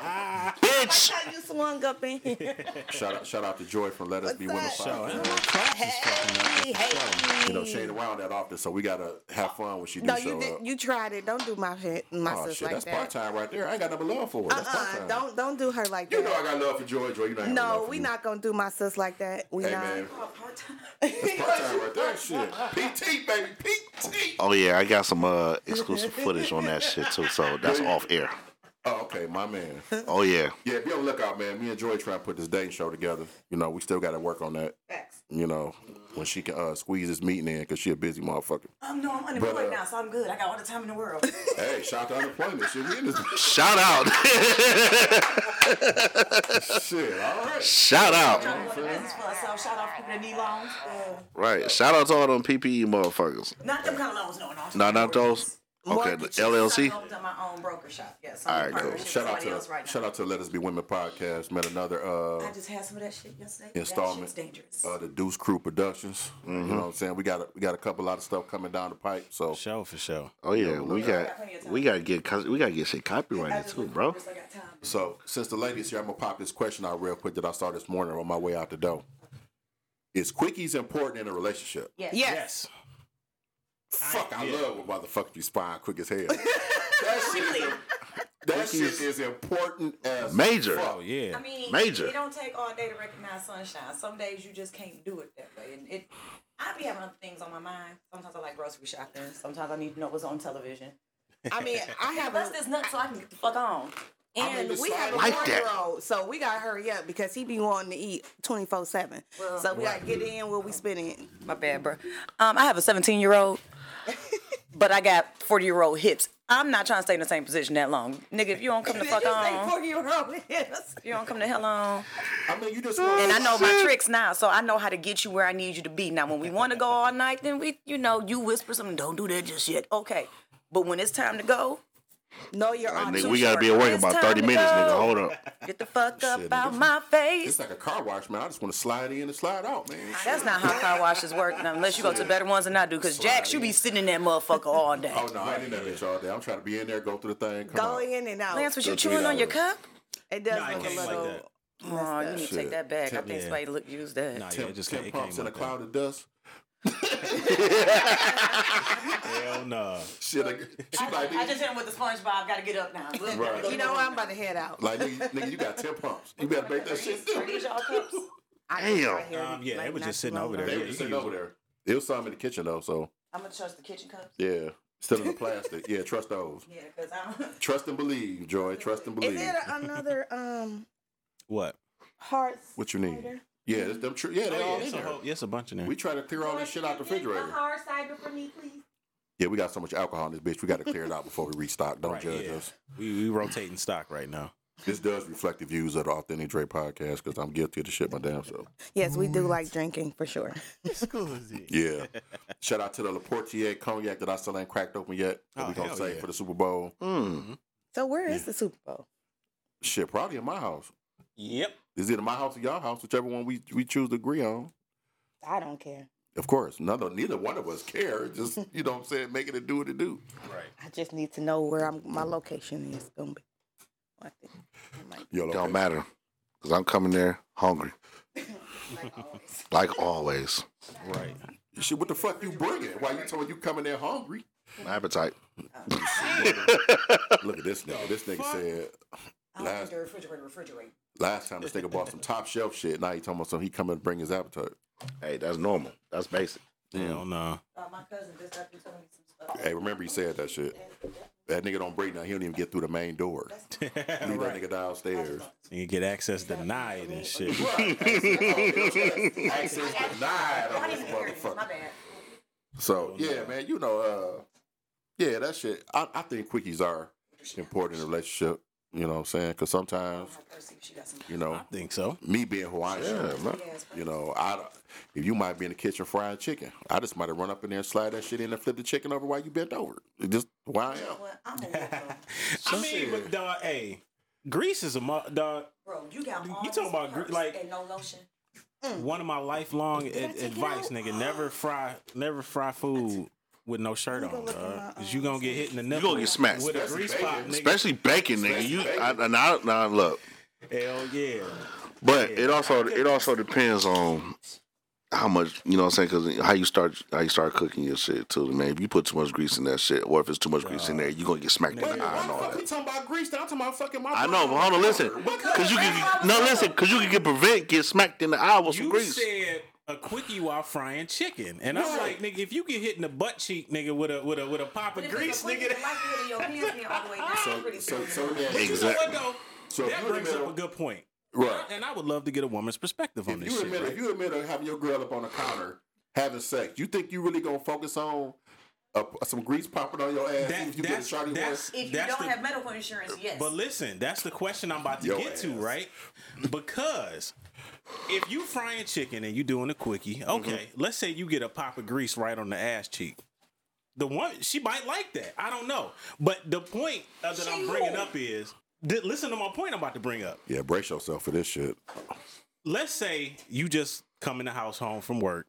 Bitch! I just swung up in here. shout out, shout out to Joy from Let Us Be Women. What's Show, Podcast. huh? Claps is fucking up. Hey, hey. You know, she ain't around that often, so we gotta have fun when she do No, show you up. did, you tried it. Don't do my shit, my oh sis shit, like that's part time right there. I ain't got no love for her. That's Uh part uh time. don't don't do her like You that. You know I got love for Joy. Joy, you know I ain't got love no, we not gonna do my sis like that. We Hey not. man, <laughs> that's part time right there. Shit, PT baby, PT. Oh, yeah, I got some uh, exclusive footage on that shit, too, so that's off air. Oh, okay, my man. <laughs> Oh, yeah. Yeah, be on the lookout, man. Me and Joy trying to put this dating show together. You know, we still got to work on that. Facts. You know, when she can uh, squeeze this meeting in because she a busy motherfucker. Um, no, I'm unemployed But, uh, now, so I'm good. I got all the time in the world. <laughs> Hey, shout out to unemployment. Shit, we in this <laughs> Shout out. shit. All right. Shout out. Trying to run a business for myself. Shout out to people that need loans. Uh, Right. Shout out to all them PPP motherfuckers. not them kind of loans, no, no. No, not those. Okay, the LLC. I opened up my own broker shop. Yes. All right, cool. Shout out to right shout now. out to Let Us Be Women podcast. Met another uh, I just had some of that shit yesterday. installment That shit's dangerous. uh, the DeuceKru Productions. You know what I'm saying? We got a, we got a couple lot of stuff coming down the pipe. So Show for sure. Oh yeah, we got we gotta get co- we gotta get shit copyrighted too, bro. I got time. so since the ladies here, I'm gonna pop this question out real quick that I saw this morning on my way out the door. Is quickies important in a relationship? Yes. Yes. Yes. Fuck, I yeah. love when motherfuckers respond quick as hell. <laughs> that shit, is, that shit is important as Major. fuck. Oh yeah. I mean, Major. It don't take all day to recognize sunshine. Some days you just can't do it that way. And it, I be having other things on my mind. Sometimes I like grocery shopping. Sometimes I need to know what's on television. I mean, I <laughs> have Bust a, this nut so I can get the fuck on. And we have a slide- Like one that. year old, so we gotta hurry up because he be wanting to eat twenty four seven. Well, So we gotta get in where we spit in. My bad, bro. Um, I have a 17 year old, but I got 40 year old hips. I'm not trying to stay in the same position that long, nigga. If you don't come the <laughs> fuck on, four year old if you don't come the hell on. I mean, you just And I know my tricks now, so I know how to get you where I need you to be. Now, when we want to go all night, then we, you know, you whisper something. Don't do that just yet. Okay, but when it's time to go, Know your Nigga, audience. we gotta be at work in about 30 minutes, nigga. Hold up. get the fuck up Shit, out nigga. my face. It's like a car wash, man. I just want to slide in and slide out, man. That's not how car washes work, now, unless you go to better ones than I do. Cause Jax, you be sitting in that motherfucker all day. Oh no, I ain't in that bitch all day. I'm trying to be in there, go through the thing, come Go out. in and out. Lance, was you Go three chewing on your cup? it does Nah, it look a came like little. that. Oh, you need to Shit. take that back. I Tip- think yeah. somebody look use that. Nah, yeah, Ten, it just ten it pumps came in a like cloud of dust. Hell no. Shit, like, she like, I just hit him with the SpongeBob. I got to get up now. Right. You know, I'm about to head out. like nigga, nigga, you got ten pumps. You better make that shit Are do. these y'all cups? I Damn. just right here, Um, yeah, like, they was just sitting over there. They Yeah, was sitting over there. It was some in the kitchen though, so I'm gonna trust the kitchen cups. yeah, still in the plastic. Yeah, trust those. Yeah, cause I don't. <laughs> Trust and believe, Joy. Trust and believe. Is believe. there another um What? heart? What you need? cider? Yeah, it's them. Tr- yeah, they Oh, all yeah, in it's a there. whole, yeah, it's a bunch in there. We try to clear all this shit out the refrigerator. hard cider for me, please. Yeah, we got so much alcohol in this bitch. We got to clear it out before we restock. Don't right, judge yeah. us. We we rotating stock right now. This does reflect the views of the Authentic Dre podcast because I'm guilty of the shit my damn self. Yes, we do like drinking for sure. Yeah. Shout out to the Laportier cognac that I still ain't cracked open yet. That Oh, we gonna hell save yeah. for the Super Bowl. Mm. So where is the Super Bowl? Shit, probably in my house. Yep. Is it in my house or your house, whichever one we we choose to agree on. I don't care. Of course, none of, neither one of us care. Just you know what I'm saying, making it do what it do. Right. I just need to know where I'm, my location is gonna be. I think I might Yo, Don't matter. Because I'm coming there hungry. <laughs> like always. Like always. Right. Shit, what the fuck you bringing? Why you told you coming there hungry? My appetite. Look at this nigga. This nigga said I Last- don't think the refrigerator refrigerate. Last time this nigga bought some top shelf shit. Now he talking about something. He coming to bring his appetite. Hey, that's normal. That's basic. Hell no. Uh, my cousin just got through telling me some stuff. Hey, remember he said that shit. That nigga don't break now. He don't even get through the main door. <laughs> Leave that nigga downstairs. You get access denied and shit. <laughs> Access denied on this didn't hear you. motherfucker. My bad. So yeah, man, you know, uh, yeah, that shit. I, I think quickies are important in a relationship. You know what I'm saying? Because sometimes, She got some. you know, I think so. me being who I am, Yeah, man. You know, I if you might be in the kitchen frying chicken, I just might have run up in there and slide that shit in and flip the chicken over while you bent over. It just who I am. Well, I'm a welcome. <laughs> I mean, but dog, hey, grease is a mu- dog. Bro, you got all You talking this about gr- purse like- and no lotion. One of my lifelong ad- advice, nigga, never fry, never fry food with no shirt Let me go on, dog. Cause you gonna um, get hit in the nipple. You gonna get smacked. with a Especially grease pop, bacon. nigga. Especially bacon, nigga. You I, and I, now look, Hell yeah. but it also it also depends on how much you know what I'm saying because how you start how you start cooking your shit too. Man, if you put too much grease in that shit, or if it's too much grease in there, you gonna get smacked in Wait, the eye and all fuck we that. talking about grease? I'm talking about fucking my. I know, but hold on, listen, because you can no listen, because you can get prevent get smacked in the eye with some You grease. said a quickie while frying chicken, and I'm like, nigga, if you get hit in the butt cheek, nigga, with a with a with a pop of But grease, it's a quick, nigga. the likelihood of your hands being all the way So, so, so, yeah, But you know Exactly. what though? So if that you in the brings up a good point. right. And I would love to get a woman's perspective on If this you shit. admit, right? if you admit of having your girl up on the counter having sex, you think you really gonna focus on uh, some grease popping on your ass That- if you get a that's- shotty that's- one? if you that's don't the- have medical insurance, yes. But listen, that's the question I'm about to Your get to, ass. right? Because if you frying chicken and you doing a quickie, Mm-hmm. okay, let's say you get a pop of grease right on the ass cheek. The one she might like that. I don't know, but the point uh, that I'm She bringing who? up is th- listen to my point I'm about to bring up. Yeah, brace yourself for this shit. Let's say you just come in the house home from work,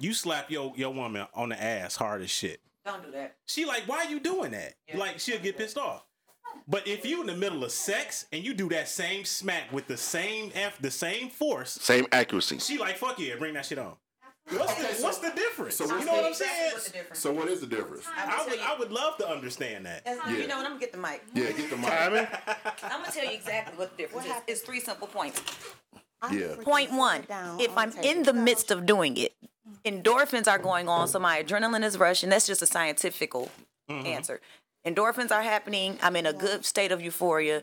you slap your your woman on the ass hard as shit. don't do that. She like, why are you doing that? Like she'll get pissed off. But if you in the middle of sex and you do that same smack with the same f, the same force, Same accuracy. she like fuck yeah, bring that shit on. What's, Okay, the, so- what's the difference? so you what's know what the- I'm saying? What's the difference? So what is the difference? I would, I would love to understand that. That's- Yeah. You know what? I'm gonna get the mic. Yeah, get the mic. Timing. I'm gonna tell you exactly what the difference is. It's three simple points. Yeah. Point one, if I'm in the midst of doing it, endorphins are going on, so my adrenaline is rushing. That's just a scientific mm-hmm. answer. Endorphins are happening. I'm in a good state of euphoria.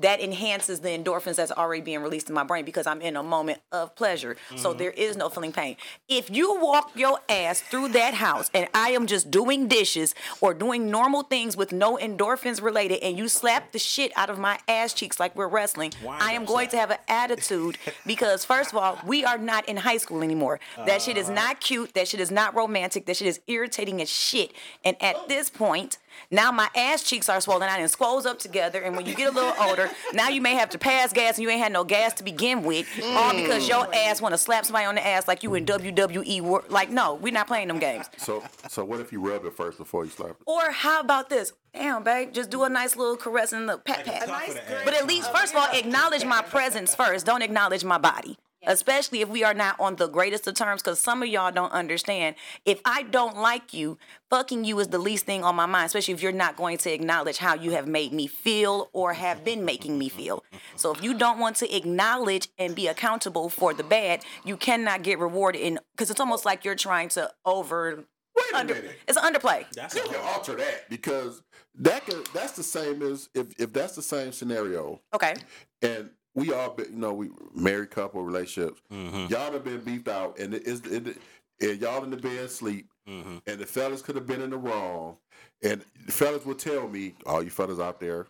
That enhances the endorphins that's already being released in my brain because I'm in a moment of pleasure. So mm-hmm. there is no feeling pain. If you walk your ass through that house and I am just doing dishes or doing normal things with no endorphins related and you slap the shit out of my ass cheeks like we're wrestling, Why I am going to have an attitude <laughs> because first of all, we are not in high school anymore. That shit is uh-huh. not cute. That shit is not romantic. That shit is irritating as shit. And at oh. this point, now my ass cheeks are swollen out and squoze up together. And when you get a little older, now you may have to pass gas and you ain't had no gas to begin with, all because your mm. ass want to slap somebody on the ass like you in WWE. wor- Like, no, we're not playing them games. So so what if you rub it first before you slap it? Or how about this? Damn, babe, just do a nice little caress and the pat pat. Top of the ass. But at least, first of all, acknowledge my presence first. Don't acknowledge my body. Especially if we are not on the greatest of terms, because some of y'all don't understand. If I don't like you, fucking you is the least thing on my mind, especially if you're not going to acknowledge how you have made me feel or have been making me feel. So if you don't want to acknowledge and be accountable for the bad, you cannot get rewarded in because it's almost like you're trying to over Wait a under minute. it's an underplay. That's You can alter that because that can, that's the same as if if that's the same scenario Okay. and we all been, you know we married couple relationships mm-hmm. y'all have been beefed out and it is it, and y'all in the bed sleep mm-hmm. and the fellas could have been in the wrong and the fellas will tell me all you fellas out there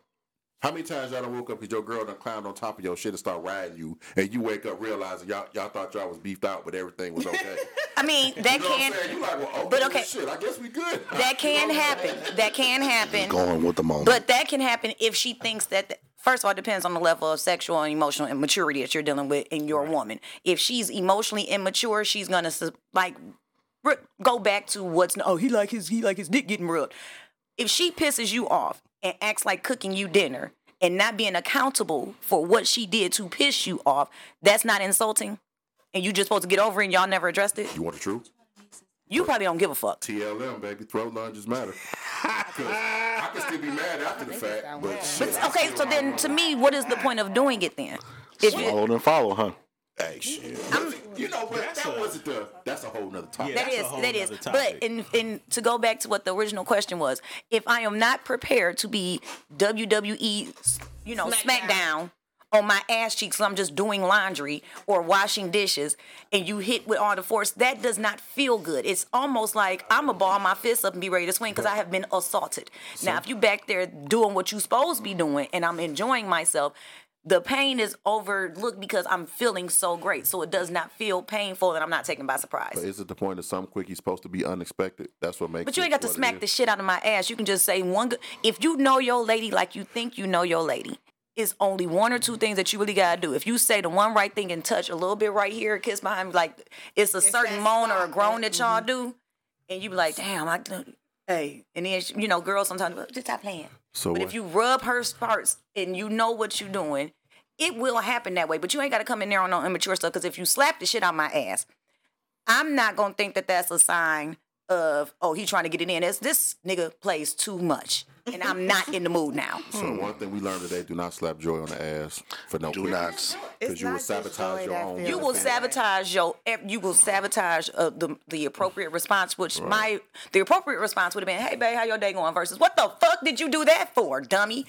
how many times y'all done woke up because your girl done climbed on top of your shit and start riding you and you wake up realizing y'all y'all thought y'all was beefed out but everything was okay <laughs> I mean, that you know what can I'm saying you like well okay, but okay. shit I guess we good that <laughs> can happen. That can happen. Going with the moment. But that can happen if she thinks that. First of all, it depends on the level of sexual and emotional immaturity that you're dealing with in your woman. If she's emotionally immature, she's gonna like go back to what's oh he like his he like his dick getting rubbed. If she pisses you off and acts like cooking you dinner and not being accountable for what she did to piss you off, that's not insulting. And you just supposed to get over it and y'all never addressed it. you want the truth You probably don't give a fuck. TLM, baby. Throat lunges matter. I can still be mad after the fact, but shit. But okay, so then to me, what is the point of doing it then? If you, Hold and follow, huh? Hey, shit. you know, but That's that a- wasn't the. That's a whole nother topic. Yeah. that that's a is whole that is. nother But topic. in in to go back to what the original question was, if I am not prepared to be WWE, you know, SmackDown. On my ass cheeks, I'm just doing laundry or washing dishes, and you hit with all the force. That does not feel good. It's almost like I'm a ball my fists up and be ready to swing because I have been assaulted. now, if you back there doing what you supposed to be doing, and I'm enjoying myself, the pain is overlooked because I'm feeling so great. So it does not feel painful, and I'm not taken by surprise. But is it the point that some quickies supposed to be unexpected? That's what makes. But you ain't got to smack the shit out of my ass. You can just say one good. If you know your lady like you think you know your lady, it's only one or two things that you really gotta do. If you say the one right thing and touch a little bit right here, kiss behind, me, like it's a certain moan or a groan that- that y'all do, and you be like, damn, I, hey, and then you know, girls sometimes be like, just stop playing. So but what- if you rub her parts and you know what you're doing, it will happen that way. But you ain't got to come in there on no immature stuff because if you slap the shit out my ass, I'm not gonna think that that's a sign of oh he trying to get it in. It's, this nigga plays too much, and I'm not in the mood now. So one thing we learned today: do not slap Joy on the ass for no. Do not. because you will sabotage your own. You will sabotage your. You will sabotage uh, the the appropriate response. Which my the appropriate response would have been, "Hey, babe, how your day going?" Versus, "What the fuck did you do that for, dummy?"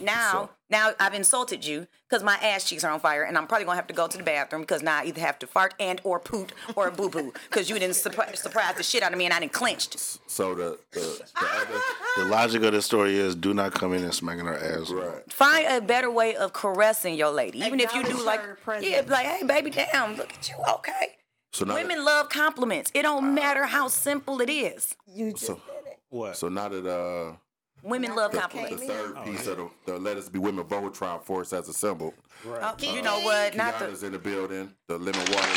Now, So- now I've insulted you because my ass cheeks are on fire, and I'm probably gonna have to go to the bathroom because now I either have to fart and or poot or boo boo because you didn't surprise, surprise the shit out of me and I didn't clenched. So the the, the other The logic of the story is do not come in and smacking her ass. right. Find a better way of caressing your lady, even if you do like, her presence. yeah, like, hey, baby, damn, look at you, okay. So now Women love compliments. It don't matter how simple it is. You just So- did it. What? so now that uh Women love the, the compliments. third piece of the, the Let Us Be Women vote Voltron force has assembled. Oh, you know what? Not the Kiana's in the building. The lemon water.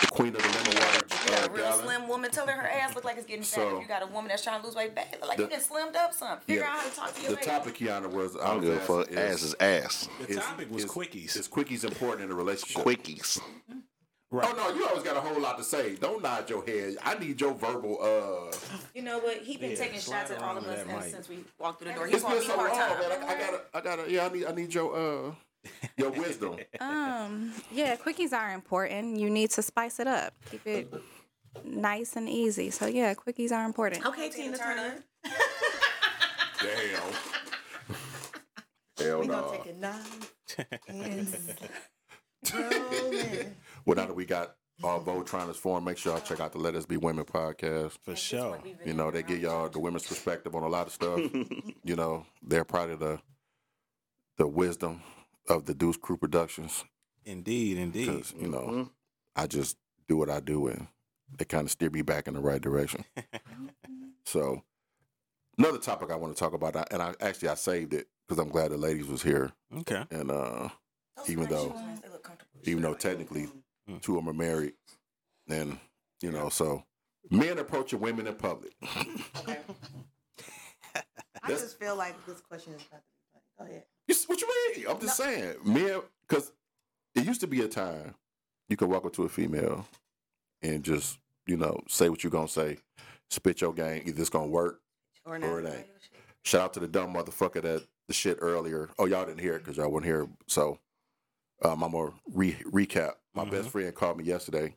The queen of the lemon water You got uh, a real gallon. slim woman telling her ass look like it's getting fat. So- If you got a woman that's trying to lose weight bad, look like The- you done slimmed up some. Figure Yeah. out how to talk to your The lady. topic, Kiana, was I I don't give a fuck. Ass is ass. The topic was quickies. Is quickies important in a relationship? Quickies. Right. Oh no, you always got a whole lot to say. Don't nod your head. I need your verbal. uh You know what? He been Yeah, taking shots at all of us that and mic. since we walked through the door. He's been me so long, part man. time. I, I gotta, I gotta. Yeah, I need, I need your uh your wisdom. <laughs> Um, yeah, quickies are important. You need to spice it up. Keep it nice and easy. So yeah, quickies are important. Okay, Tina Turner. <laughs> Damn. Hell We gonna no. take it nine. <laughs> and <laughs> Well, now that we got our Voltron to form, make sure y'all check out the Let Us Be Women podcast. For sure. You know, they give y'all the women's perspective on a lot of stuff. <laughs> you know, they're probably the the wisdom of the DeuceKru Productions. Indeed, indeed. Because, you know, I just do what I do and they kind of steer me back in the right direction. <laughs> so, another topic I want to talk about, and I actually I saved it because I'm glad the ladies was here. Okay. And uh, even though, even though technically mm. two of them are married, and you know, so men approaching women in public. <laughs> I just feel like this question is about to be funny. Go ahead. It's- what you mean? I'm just saying, men, because it used to be a time you could walk up to a female and just, you know, say what you're gonna say, spit your game. Either it's gonna work Or or it ain't. Shout out to the dumb motherfucker that the shit earlier. Oh, y'all didn't hear it because y'all weren't here. So, um, I'm gonna re- recap. My best friend called me yesterday,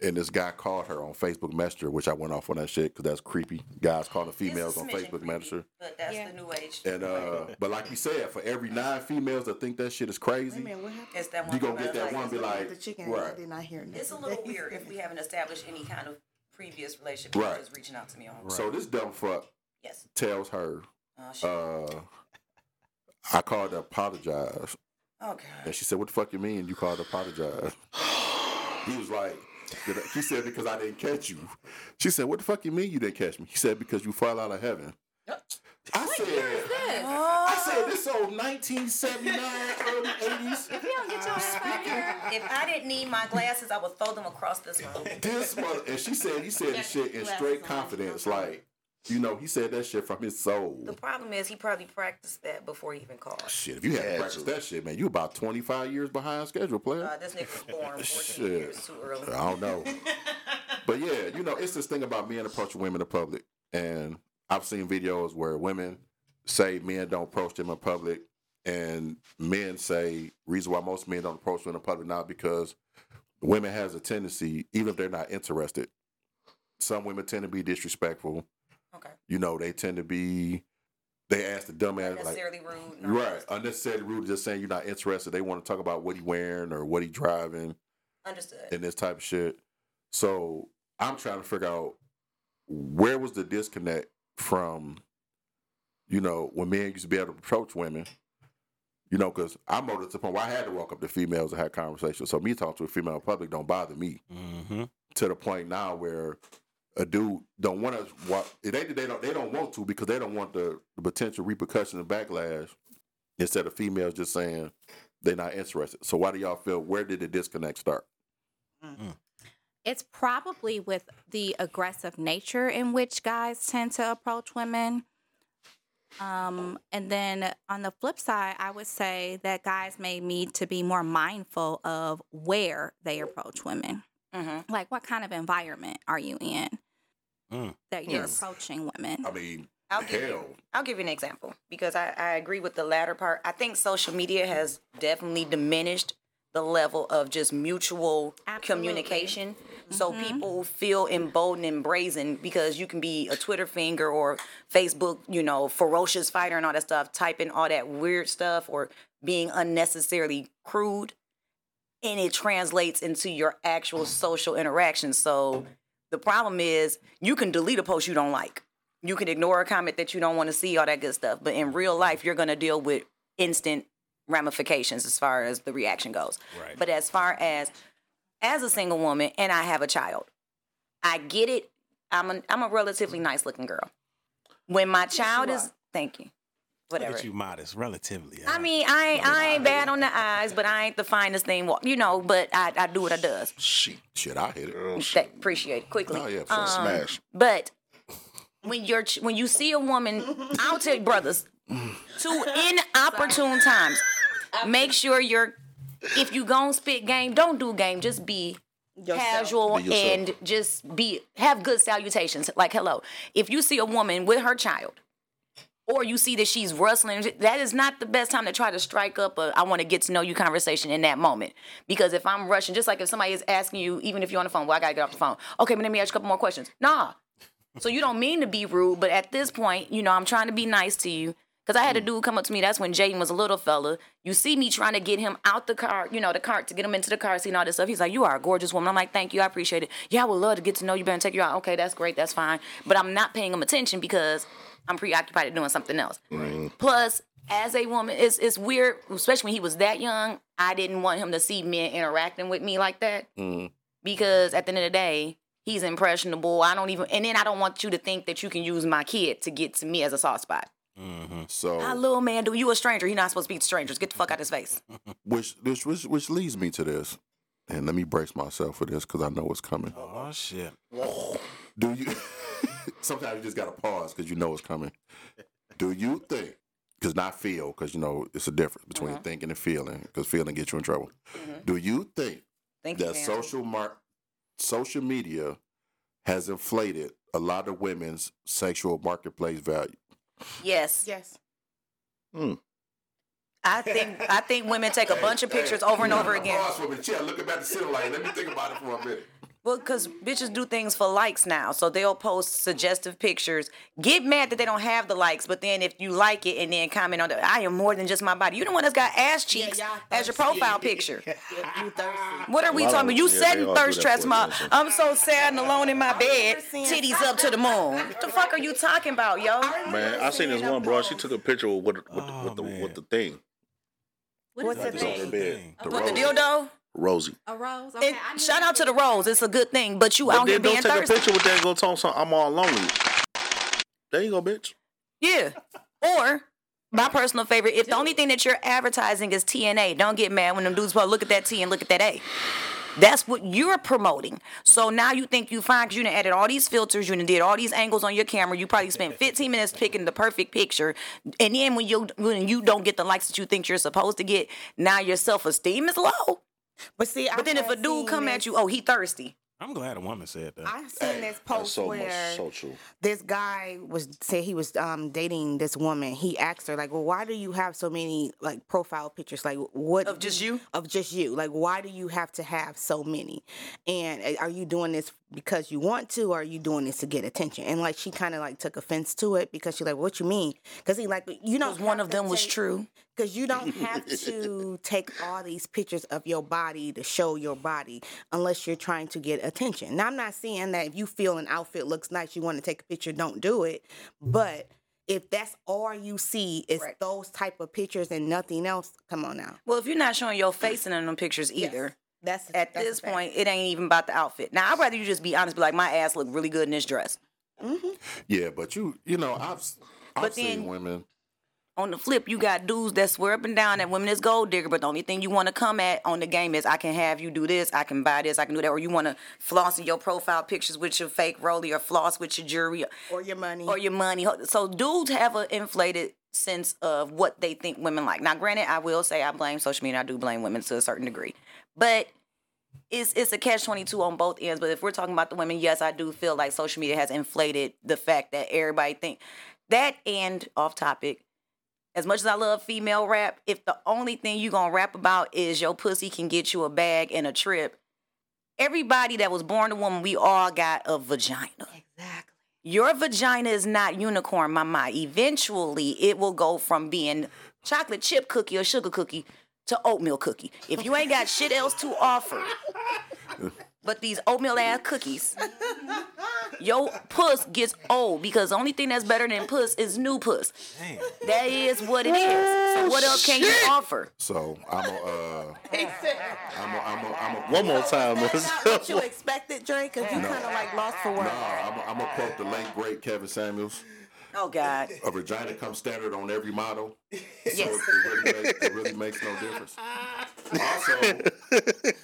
and this guy called her on Facebook Messenger, which I went off on that shit because that's creepy. Guys calling females on Facebook Messenger. But that's Yeah. the new age. And uh, but like you said, for every nine females that think that shit is crazy, Man, what happened? it's that one. you gonna get that us, one be like, the chicken. right. I did not hear nothing. It's a little weird if we <laughs> haven't established any kind of previous relationship. Right. Just reaching out to me on. So this dumb fuck Yes. tells her, Oh, shit. uh, I called to apologize. God. And she said, What the fuck you mean you called to apologize? <sighs> he was like, "Did I-" He said, Because I didn't catch you. She said, What the fuck you mean you didn't catch me? He said, Because you fell out of heaven. I said, I said, this old 1979, early 80s. If I didn't need my glasses, I would throw them across this room. This mother, and she said, he said this shit in straight confidence. Like, you know, he said that shit from his soul. The problem is he probably practiced that before he even called. Shit, if you had to Yeah, practice that shit, man, you about 25 years behind schedule, player. Uh, this nigga was born <laughs> 14 Shit. years too early. I don't know. <laughs> but yeah, you know, it's this thing about men approaching women in public. And I've seen videos where women say men don't approach them in public. And men say reason why most men don't approach women in public not because women has a tendency, even if they're not interested. Some women tend to be disrespectful. Okay. You know, they tend to be they ask the dumbass like rude. no. Right. Unnecessarily rude, just saying you're not interested. They want to talk about what he wearing or what he driving Understood. and this type of shit. So I'm trying to figure out where was the disconnect from, you know, when men used to be able to approach women. You know, because I'm molded to the point where I had to walk up to females and have conversations. So me talking to a female in public don't bother me. Mm-hmm. To the point now where a dude don't want to walk. They they don't they don't want to because they don't want the, the potential repercussions and backlash. Instead of females just saying they're not interested. So why do y'all feel? Where did the disconnect start? It's probably with the aggressive nature in which guys tend to approach women. Um, and then on the flip side, I would say that guys may need to be more mindful of where they approach women. Mm-hmm. Like, what kind of environment are you in Mm. that you're Yes. approaching women? I mean, I'll give hell. you. I'll give you an example because I, I agree with the latter part. I think social media has definitely diminished the level of just mutual Absolutely. communication. So people feel emboldened and brazen because you can be a Twitter finger or Facebook, you know, ferocious fighter and all that stuff, typing all that weird stuff or being unnecessarily crude. And it translates into your actual social interactions. So the problem is you can delete a post you don't like. You can ignore a comment that you don't want to see, all that good stuff. But in real life, you're going to deal with instant ramifications as far as the reaction goes. Right. But as far as as a single woman and I have a child, I get it. I'm a I'm a relatively nice looking girl. When my child you is thank you. Look whatever. at you modest, relatively. I mean, I ain't, I ain't bad on the eyes, but I ain't the finest thing, you know. But I, I do what I does. Shit. Shit, I hit it. Girl, Th- shit. appreciate it quickly. Oh yeah, for Um. Smash. But when you're when you see a woman, I'll tell you, brothers, two inopportune times. Make sure you're if you gon' spit game, don't do game. Just be casual Be and just be have good salutations. Like hello. If you see a woman with her child. Or you see that she's rustling. That is not the best time to try to strike up a I want to get to know you conversation in that moment. Because if I'm rushing, just like if somebody is asking you, even if you're on the phone, well, I gotta get off the phone. Okay, but let me ask you a couple more questions. Nah, so you don't mean to be rude, but at this point, you know, I'm trying to be nice to you. Cause I had a mm. dude come up to me. That's when Jaden was a little fella. You see me trying to get him out the car, you know, the cart to get him into the car, seeing all this stuff. He's like, "You are a gorgeous woman." I'm like, "Thank you, I appreciate it." Yeah, I would love to get to know you better and take you out. Okay, that's great, that's fine. But I'm not paying him attention because I'm preoccupied at doing something else. Plus, as a woman, it's it's weird, especially when he was that young. I didn't want him to see men interacting with me like that Mm. because at the end of the day, he's impressionable. I don't even, and then I don't want you to think that you can use my kid to get to me as a soft spot. hmm So How little man do you a stranger? He not supposed to speak to strangers. Get the fuck out of his face. <laughs> which which which which leads me to this, and let me brace myself for this because I know it's coming. Oh shit. <sighs> <laughs> Do you? <laughs> sometimes you just gotta pause because you know it's coming. Do you think? Because not feel, because you know it's a difference between Uh-huh. thinking and feeling. Because feeling gets you in trouble. Do you think Thank that ma'am. social mar- social media has inflated a lot of women's sexual marketplace value? Yes, Yes. Hmm. I think I think women take a bunch of <laughs> pictures over and over again. Pause for a minute. Yeah, looking back the ceiling like, let me think about it for a minute. Well, because bitches do things for likes now. So they'll post suggestive pictures. Get mad that they don't have the likes, but then if you like it and then comment on it, I am more than just my body. You the one that's got ass cheeks y'all as your profile <laughs> picture. You thirsty. What are we talking about? You yeah, sat they in thirst that traps, my. I'm so sad and alone in my bed. seeing- Titties up to the moon. What the fuck are you talking about, yo? Man, I seen this one, bro. She took a picture with with, with, Oh, with the with the thing, What is What's the the on her thing? bed. The the dildo? Rosie. A rose. Okay, And shout out to the rose. It's a good thing, but you But out here then being don't take thirsty. a picture with that and go talk some. I'm all lonely. There you go, bitch. Yeah. Or my personal favorite, if the only thing that you're advertising is TNA, don't get mad when them dudes go look at that T and look at that A. That's what you're promoting. So now you think you fine because you done added all these filters, you done did all these angles on your camera. You probably spent 15 minutes picking the perfect picture, and then when you when you don't get the likes that you think you're supposed to get, now your self esteem is low. But see, But then if a dude come at you, oh he thirsty. I'm glad a woman said that. I've seen this post so where much so true. this guy was said he was um dating this woman. He asked her like, "Well, why do you have so many like profile pictures? Like, what Of just you? Of just you? Like, why do you have to have so many? And uh, are you doing this because you want to, or are you doing this to get attention?" And like, she kind of like took offense to it because she's like, "What you mean?" Because he like, you know, one of them was true. because you don't <laughs> have to take all these pictures of your body to show your body unless you're trying to get attention. Now, I'm not saying that if you feel an outfit looks nice, you want to take a picture, don't do it. Mm-hmm. But if that's all you see is Right. those type of pictures and nothing else, come on now. Well, if you're not showing your face in them pictures either, That's at that's this point, it ain't even about the outfit. Now, I'd rather you just be honest, be like, my ass look really good in this dress. Mm-hmm. Yeah, but you you know I've I've But seen then- women. On the flip, you got dudes that swear up and down that women is gold digger, but the only thing you want to come at on the game is I can have you do this, I can buy this, I can do that, or you want to floss in your profile pictures with your fake rollie or floss with your jewelry or your money. or your money. So dudes have an inflated sense of what they think women like. Now, granted, I will say I blame social media. I do blame women to a certain degree, but it's it's a catch twenty two on both ends. But if we're talking about the women, yes, I do feel like social media has inflated the fact that everybody think that. And off topic, as much as I love female rap, if the only thing you gonna rap about is your pussy can get you a bag and a trip, everybody that was born a woman, we all got a vagina. exactly. Your vagina is not unicorn, mama. Eventually, it will go from being chocolate chip cookie or sugar cookie to oatmeal cookie. If you ain't got shit else to offer, but these oatmeal ass cookies, your puss gets old because the only thing that's better than puss is new puss. Damn. That is what it is. So what else can you offer? So I'm a uh, I'm a I'm a I'm a One more time. That's not what you <laughs> expected, Drake, because you kind of like lost for No, words. I'm a, I'm gonna quote the late great Kevin Samuels. Oh God. a vagina comes standard on every model. Yes. So it really, makes, it really makes no difference. Also,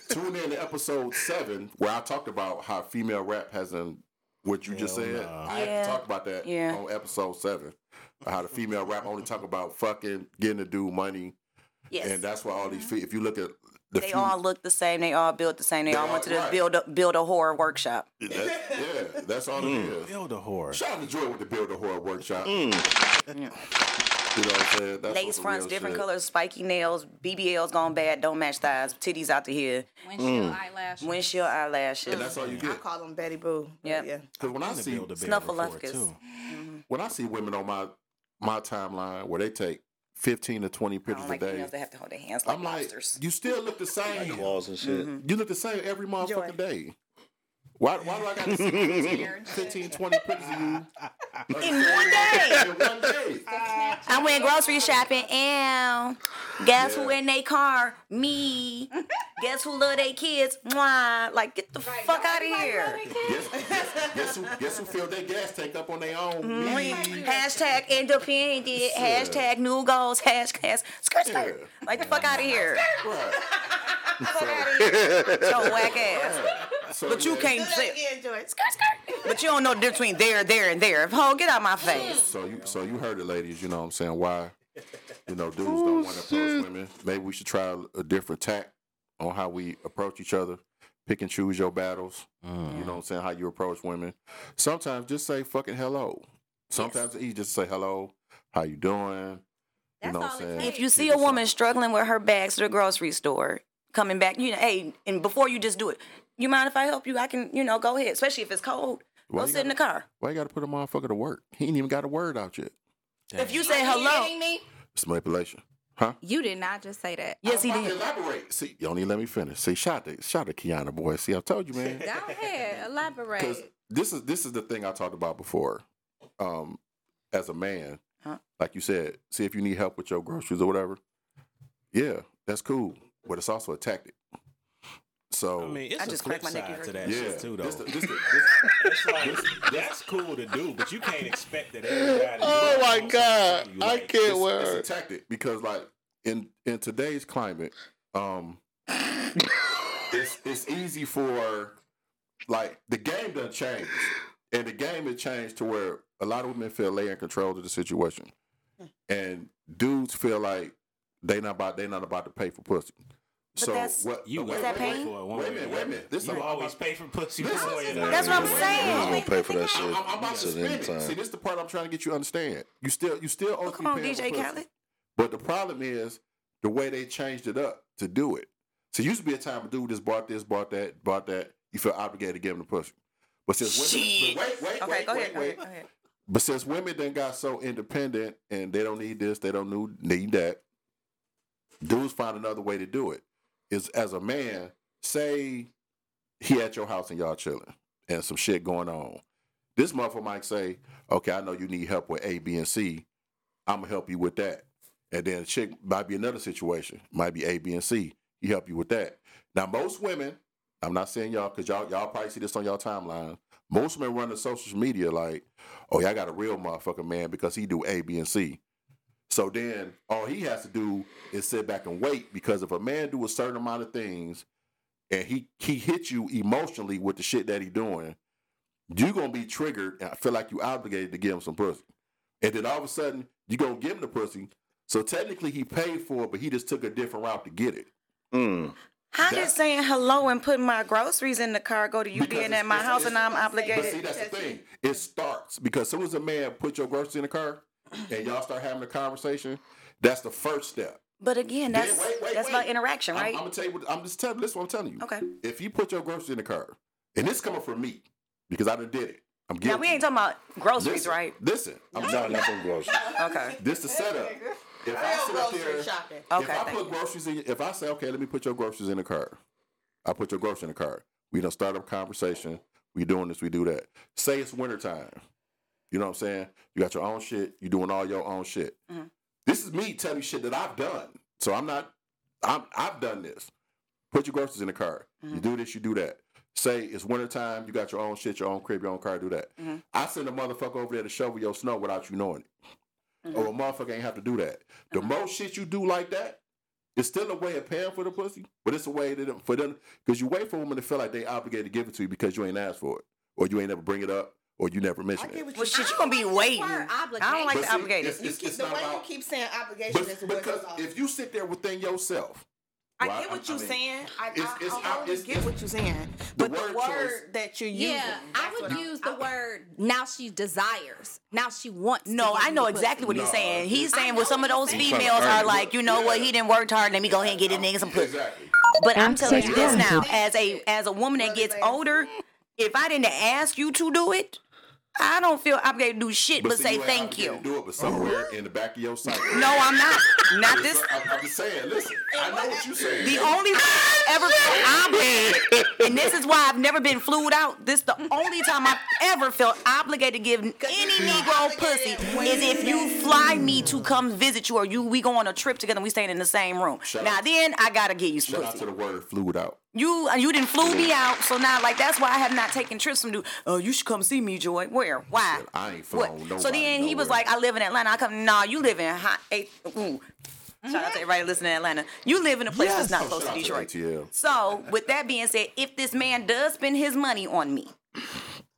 tune in to episode seven where I talked about how female rap hasn't what you just said. nah. I had Yeah. to talk about that Yeah. on episode seven. How the female rap only talk about fucking, getting to do money, Yes. and that's why all these. Mm-hmm. Fe- if you look at the they few, all look the same. They all built the same. They, They all all- went to the right. build a, build a horror workshop. that, yeah, that's all it mm. is. Build a whore. Shout out to Joy with the Build a Horror Workshop. Mm. You know what I'm saying? That's Lace fronts, different shit. colors, spiky nails, BBLs gone bad, don't match thighs, titties out to here, Windshield mm. eyelash. windshield eyelashes. And that's all you get. I call them Betty Boo. but Yep. Yeah. Because when I To see build a build a whore, Snuffleupagus. too. Mm-hmm. when I see women on my my timeline where they take fifteen to twenty I pictures don't like a day, females that have to hold their hands like I'm like, monsters. you still look the same. Claws and shit. Mm-hmm. You look the same every motherfucking Joy. day. Why, why do I got to see 15, 15, 20 pictures of you <laughs> In one day. in one day? <laughs> I went grocery shopping and guess who in their car? Me. <laughs> guess who love their kids? Mwah. Like get the fuck out of here. Guess, guess, guess who, guess who filled their gas tank up on their own? Mm-hmm. Me. Hashtag independent. Hashtag new goals. Hashtag skirt skirt. Yeah. Like the fuck out of here. Right. Fuck out of here. So whack ass. So, But you yeah. can't say Yeah, enjoy it. skirt skirt. But you don't know the difference between there, there, and there. Ho, get out of my face. So you so you heard it, ladies. You know what I'm saying? Why you know dudes don't want to approach women? Maybe we should try a different tack on how we approach each other. Pick and choose your battles. You know mm. what I'm saying? How you approach women. Sometimes just say fucking hello. Sometimes it's easy just say hello. How you doing? That's know what I'm saying? If you see a woman simple. struggling with her bags to the grocery store, coming back, you know, hey, and before you just do it, you mind if I help you? I can, you know, go ahead. Especially if it's cold, Why go you sit in the car. Why you got to put a motherfucker to work? He ain't even got a word out yet. If you say Are you hello, me? It's manipulation. Huh? You did not just say that. yes, he I'm about to did. Elaborate. See, you don't even let me finish. See, shout to shout to Kiana boy. See, I told you, man. Go ahead, <laughs> elaborate. Because elaborate. this is this is the thing I talked about before. Um, as a man, Huh? like you said, see if you need help with your groceries or whatever. Yeah, that's cool, but it's also a tactic. So I mean, it's I a just flip cracked my neck, you side to that yeah, shit too, though. this <laughs> the- this the- this- it's like that's cool to do, but you can't expect that everybody. <laughs> Oh my god, something I like. can't it's, it's a tactic because like in in today's climate, um, it's it's easy for like the game done changed, and the game has changed to where a lot of women feel they in control of the situation, and dudes feel like they not about they not about to pay for pussy. So that's- what You wait, got that wait, pain? wait, for Wait a minute, wait a minute. This is You I'm always pay for pussy This is- way the That's what I'm saying. We was gonna pay for that shit. I'm, I'm about to till the it. See, this is the part I'm trying to get you to understand. You still you still owe Come on, DJ Khaled. But the problem is the way they changed it up to do it. So it used to be a time a dude just bought this, bought that, bought that. You feel obligated to give him the pussy. But since women, Shit. but wait, wait, Okay, wait, go wait, ahead, go wait. ahead, go ahead. But since women then got so independent and they don't need this, they don't need, need that, dudes find another way to do it. Is as a man, say he at your house and y'all chilling and some shit going on. This motherfucker might say, okay, I know you need help with A, B, and C. I'm gonna help you with that. And then a chick might be another situation. Might be A, B, and C. He help you with that. Now most women, I'm not saying y'all because y'all y'all probably see this on y'all timeline. Most men run the social media like, oh yeah, I got a real motherfucking man because he do A, B, and C. So then all he has to do is sit back and wait because if a man do a certain amount of things and he he hits you emotionally with the shit that he doing, you're gonna be triggered and I feel like you obligated to give him some pussy. And then all of a sudden you're gonna give him the pussy. So technically he paid for it, but he just took a different route to get it. Mm. How did saying hello and putting my groceries in the car go to you being at my it's- house it's- and I'm But see, that's the thing. It starts because as soon as a man put your groceries in the car and y'all start having a conversation, that's the first step. But again, Then that's wait, wait, that's wait. about interaction, I'm- right? I'm, gonna tell you what I'm just telling. This is what I'm telling you. Okay. If you put your groceries in the car, and this coming from me because I done did it. I'm now we ain't talking about groceries, listen, right? Listen, I'm No, telling you. not from groceries. Okay. This is the setup. If I sit up there, shopping. if Okay, I put you. groceries in, if I say, okay, let me put your groceries in the car, I put your groceries in the car. We don't start up conversation. We doing this, we do that. Say it's wintertime. You know what I'm saying? You got your own shit. You're doing all your own shit. Mhm. This is me telling you shit that I've done. So I'm not. I'm. I've done this. Put your groceries in the car. You do this. You do that. say it's wintertime, you got your own shit, your own crib, your own car, do that. Mm-hmm. I send a motherfucker over there to shovel your snow without you knowing it. Or a motherfucker ain't have to do that. The Uh-huh. most shit you do like that, it's still a way of paying for the pussy, but it's a way that for them because you wait for women to feel like they obligated to give it to you because you ain't asked for it, or you ain't ever bring it up, or you never mention it. Well, shit, you gonna be waiting. I don't like But the see, obligated. it's- it's- keep, it's the not way you keep saying obligation is But, the word because off. if you sit there within yourself, I well, get what I you're mean, saying. I, it's- I, it's I, out- already it's- get it's- what you're saying. But the word word choice- that you're using. Yeah, I would what use the I- word now she desires. Now she wants No, give I know exactly pussy. what he's saying. He's saying know well, some of those females are like, you know what, he didn't work hard. Let me go ahead and get a nigga some pussy. exactly. But I'm telling you this Access now, as a as a woman that gets older, if I didn't ask you to do it, I don't feel obligated to do shit but, see, say ain't thank you. Do it, but somewhere in the back of your psyche. <laughs> No, I'm not. Not this. I'm, I'm just saying. Listen, I know what you're saying. The only time I ever felt <laughs> obligated, and this is why I've never been flued out. This the only time I've ever felt obligated to give any Negro pussy is if you fly me to come visit you, or you we go on a trip together. and We staying in the same room. Shout now out- then, I gotta give you some Shout out to the word fluid out. You uh, you didn't flew me out, so now like that's why I have not taken trips from dude. Oh, you should come see me, Joy. Where? Why? I ain't What? flown So then he was like, I live in Atlanta. I come. Nah, you live in hot. Eight, ooh. Shout out to everybody listening in Atlanta. You live in a place that's not Oh, close to Detroit. ATL. So, with that being said, if this man does spend his money on me,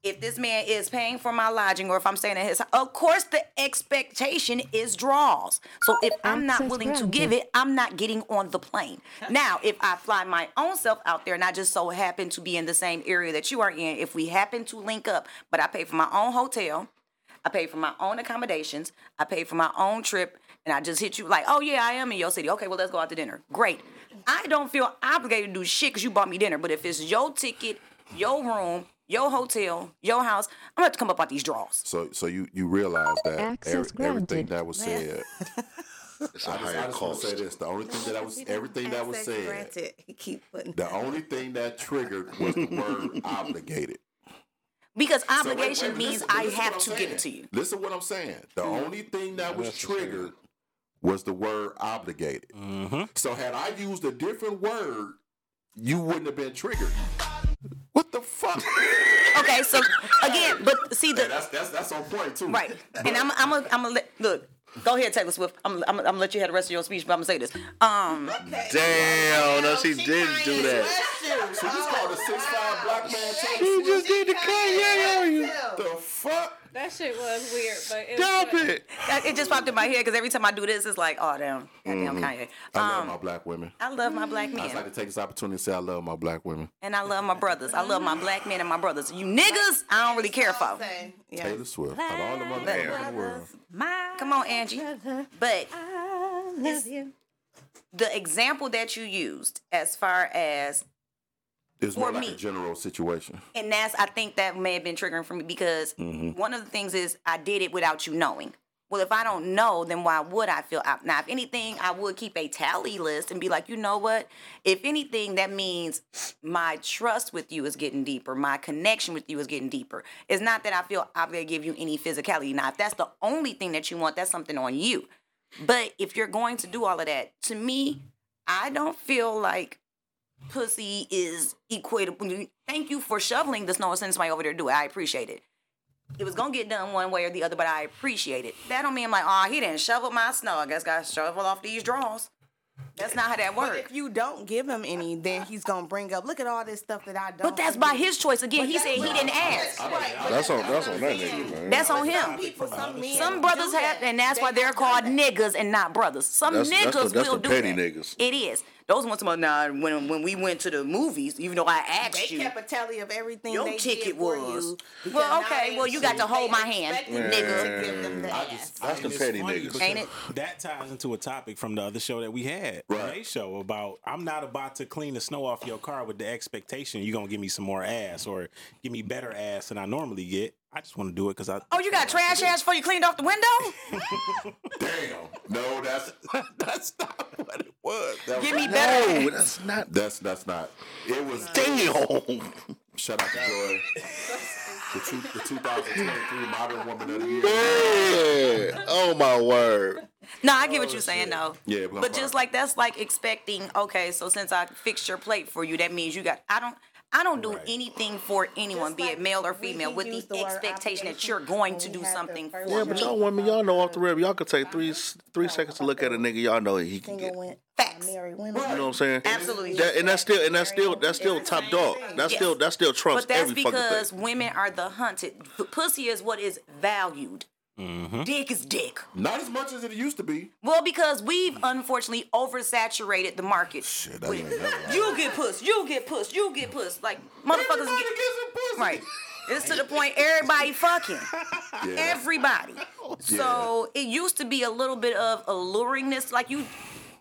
if this man is paying for my lodging, or if I'm staying at his, house, of course the expectation is draws. So oh, if I'm not willing to give it, I'm not getting on the plane. Now, if I fly my own self out there and I just so happen to be in the same area that you are in, if we happen to link up, but I pay for my own hotel, I pay for my own accommodations, I pay for my own trip, and I just hit you like, oh yeah, I am in your city. Okay, well let's go out to dinner. Great. I don't feel obligated to do shit because you bought me dinner. But if it's your ticket, your room, your hotel, your house, I'm gonna have to come up out these draws. So, so you you realize that Access every, everything that was said. <laughs> It's a I just, I higher just want cost. to say this: the only thing that I was, everything that was said, granted. <laughs> Keep putting. the only thing that triggered was the word <laughs> obligated. Because So wait, obligation wait, means listen, I listen have to I'm give it to you. Listen what I'm saying. The mm-hmm. only thing that was triggered was the word obligated. Mm-hmm. So had I used a different word, you wouldn't have been triggered. What the fuck? Okay, so again, but see Hey, the that's that's that's on point too. right, and I'm I'm a, I'm gonna let look. Go ahead, Taylor Swift. I'm, I'm, I'm gonna let you have the rest of your speech, but I'm gonna say this. Um, Damn, no, she did do that. She just called a six five black man. Taylor You Swift. just did the Kanye on you. The fuck? That shit was weird, but it Stop was, it. it just popped in my head because every time I do this, it's like, oh damn, goddamn Kanye. I love Um, my black women. I love my black men. I like to take this opportunity to say I love my black women. and I love my brothers. I love my black men and my brothers. You niggas, I don't really care for. Yeah. Taylor Swift. Out of all the motherfuckers in the world. My Come on, Angie. But I love you. the example that you used, as far as It's more like me. a general situation. and that's I think that may have been triggering for me because mm-hmm. one of the things is I did it without you knowing. Well, if I don't know, then why would I feel out? Now, if anything, I would keep a tally list and be like, you know what? If anything, that means my trust with you is getting deeper. My connection with you is getting deeper. It's not that I feel I'm going to give you any physicality. Now, if that's the only thing that you want, that's something on you. But if you're going to do all of that, to me, I don't feel like pussy is equated. when you- Thank you for shoveling the snow and sending somebody over there to do it. I appreciate it. It was gonna get done one way or the other, but I appreciate it. That don't mean I'm like, oh, he didn't shovel my snow. I guess got shovel off these drawers. That's not how that But works. if you don't give him any, then he's gonna bring up. Look at all this stuff that I don't. But that's by his choice. Again, he said he didn't ask. That's on that's on that nigga, man. That's on Some him. people, some. Some brothers have, and that's They why they're called that. niggas and not brothers. Some That's- niggas that's the- that's will the do petty that. niggas. It is. Those ones about nah. When when we went to the movies, even though I asked They you, kept a tally of everything Your they ticket did for was. you. Well, okay, well, you got to hold my hand, expect you nigga. to give them the I ass. just, That's I, the it's petty funny niggas. Ain't it? That ties into a topic from the other show that we had, Right. right. show about I'm not about to clean the snow off your car with the expectation you're gonna give me some more ass or give me better ass than I normally get. I just want to do it because I. Oh, you got trash ass before you cleaned off the window? Damn. No, that's <laughs> that's not what it was. That Give was- me better. No, that's not. That's that's not. It was. Damn. Shout out to Joy. The, two, the 2023 Modern Woman of the Year. Yeah. Oh my word. No, I get what you're oh, saying though. Yeah, but but just like that's like expecting. Okay, so since I fixed your plate for you, that means you got. I don't. I don't do Right. anything for anyone, Just be like it male or female, with the the expectation that you're going to do something first for Yeah, one. but y'all women, y'all know off the rib. Y'all could take three three seconds to look at a nigga. Y'all know he can get. Single win- Facts. married. You know what I'm saying? Absolutely. That, and that's still and that's still that's still top dog. That's Yes. still that still trumps But that's every fucking because thing. women are the hunted. Pussy is what is valued. Mm-hmm. Dick is dick. Not as much as it used to be. Well, because we've unfortunately oversaturated the market. Shit, that with, ain't never you get puss, you get puss, you get puss. Like motherfuckers Everybody get gets some pussy. right. It's to the point everybody fucking. Yeah. Everybody. So it used to be a little bit of alluringness, like you.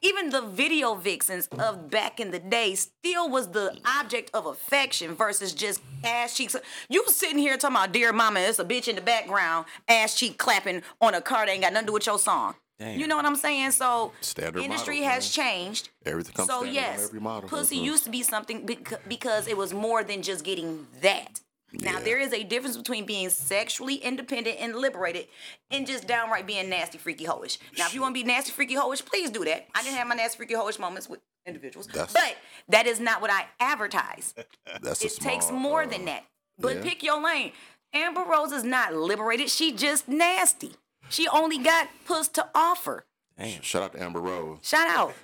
Even the video vixens of back in the day still was the object of affection versus just ass cheeks. You sitting here talking about dear mama, it's a bitch in the background, ass cheek clapping on a car that ain't got nothing to do with your song. Damn. You know what I'm saying? So Standard industry models, has changed. Everything comes So yes, on every model. pussy Mhm. used to be something bec- because it was more than just getting that. Now Yeah. there is a difference between being sexually independent and liberated and just downright being nasty, freaky, hoish. Now, if you want to be nasty, freaky, hoish, please do that. I didn't have my nasty, freaky, hoish moments with individuals, That's- but that is not what I advertise. <laughs> That's It takes more uh, than that. But yeah. pick your lane. Amber Rose is not liberated. She just nasty. She only got puss to offer. Damn. Shout out to Amber Rose. Shout out. <laughs>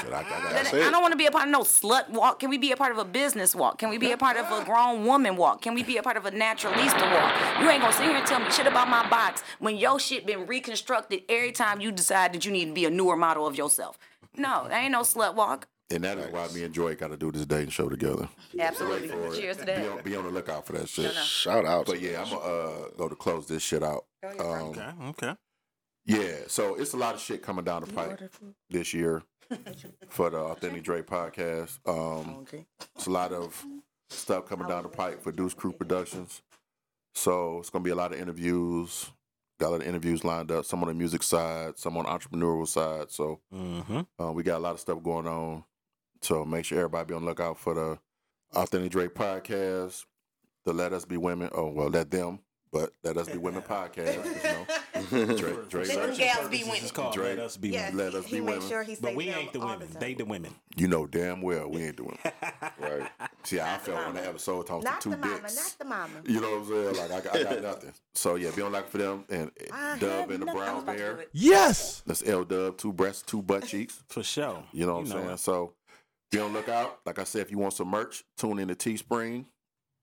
Shit, I, I I don't want to be a part of no slut walk. Can we be a part of a business walk? Can we be a part of a grown woman walk? Can we be a part of a naturalista walk? You ain't gonna sit here and tell me shit about my box when your shit been reconstructed every time you decide that you need to be a newer model of yourself. No, that ain't no slut walk. And that is why me and Joy got to do this dating show together. Absolutely. Cheers to Be that. on, be on the lookout for that shit. Shout out. But yeah, I'm gonna uh, go to close this shit out. Um, Okay. Okay. Yeah, so it's a lot of shit coming down the pipe this year <laughs> for the Authentic Dre podcast. Um, Okay. it's a lot of stuff coming down the pipe for DeuceKru Productions. So it's gonna be a lot of interviews. Got a lot of interviews lined up. Some on the music side, some on the entrepreneurial side. So Mm-hmm. uh, we got a lot of stuff going on. So make sure everybody be on the lookout for the Authentic Dre podcast, the Let Us Be Women. Oh well, let them, but Let Us Be Women <laughs> podcast. 'Cause, You know, Dre, Dre, Let them gals be women. It's called Dre. Let Us Be Yes, Women. Let us he be made women. sure he But we ain't the women. time. They the women. you know damn well we ain't doing. <laughs> it. right. See, I felt on the episode talking Not to the mama, dicks. not the mama. You know what I'm saying? Like I got, I got nothing. So yeah, be on like for them and I Dub and the Brown was about to do Bear. Yes. That's L Dub, two breasts, two butt cheeks. <laughs> For sure. You know what I'm saying? it. So be on the lookout. Like I said, if you want some merch, tune in to Teespring.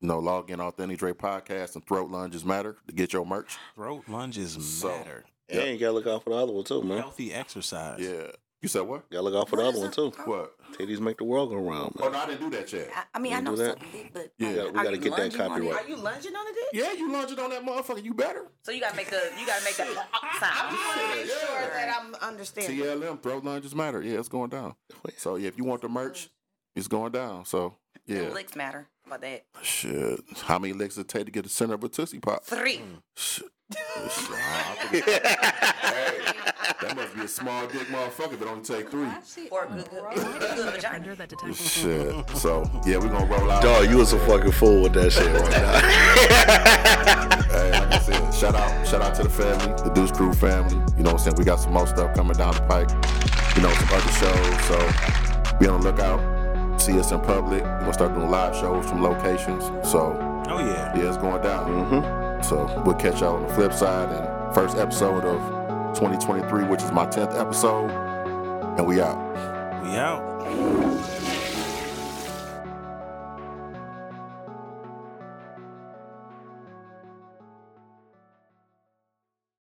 You know, log in Authentic Dre Podcast and Throat Lunges Matter to get your merch. Throat lunges So- matter. Yeah, you gotta look out for the other one too, man. Healthy exercise. Yeah. You said what? Gotta look out for the other one too. What? Titties make the world go round, oh, Man. Oh no, I didn't do that yet. I, I mean, I know that? something, but Yeah, we gotta- we gotta get that lunging on copyright. Are you lunging on the dick? Yeah, you lunging on that motherfucker. You better. So you gotta make the you gotta make the sound. Make sure that I'm understanding. TLM, Throat Lunges Matter. Yeah, it's going down. So yeah, if you want the merch, it's going down. So Yeah. yeah. Licks matter How about that. Shit. How many licks does it take to get the center of a Tootsie Pop? Three. Mm. Shit. Shit, I think it's- hey, that must be a small dick motherfucker if it only take three. Or a good, good, good vagina. Under the detection. Shit. So yeah, we're gonna roll out. Dog, you was a fucking fool with that shit right now. <laughs> Hey, like I said, shout out, shout out to the family, the DeuceKru family. You know what I'm saying? We got some more stuff coming down the pike. You know, some other shows. So be on the lookout. See us in public. We're gonna start doing live shows from locations. So Oh yeah. yeah, it's going down. mm-hmm. So we'll catch y'all on the flip side and first episode of 2023, which is my 10th episode. And we out. We out.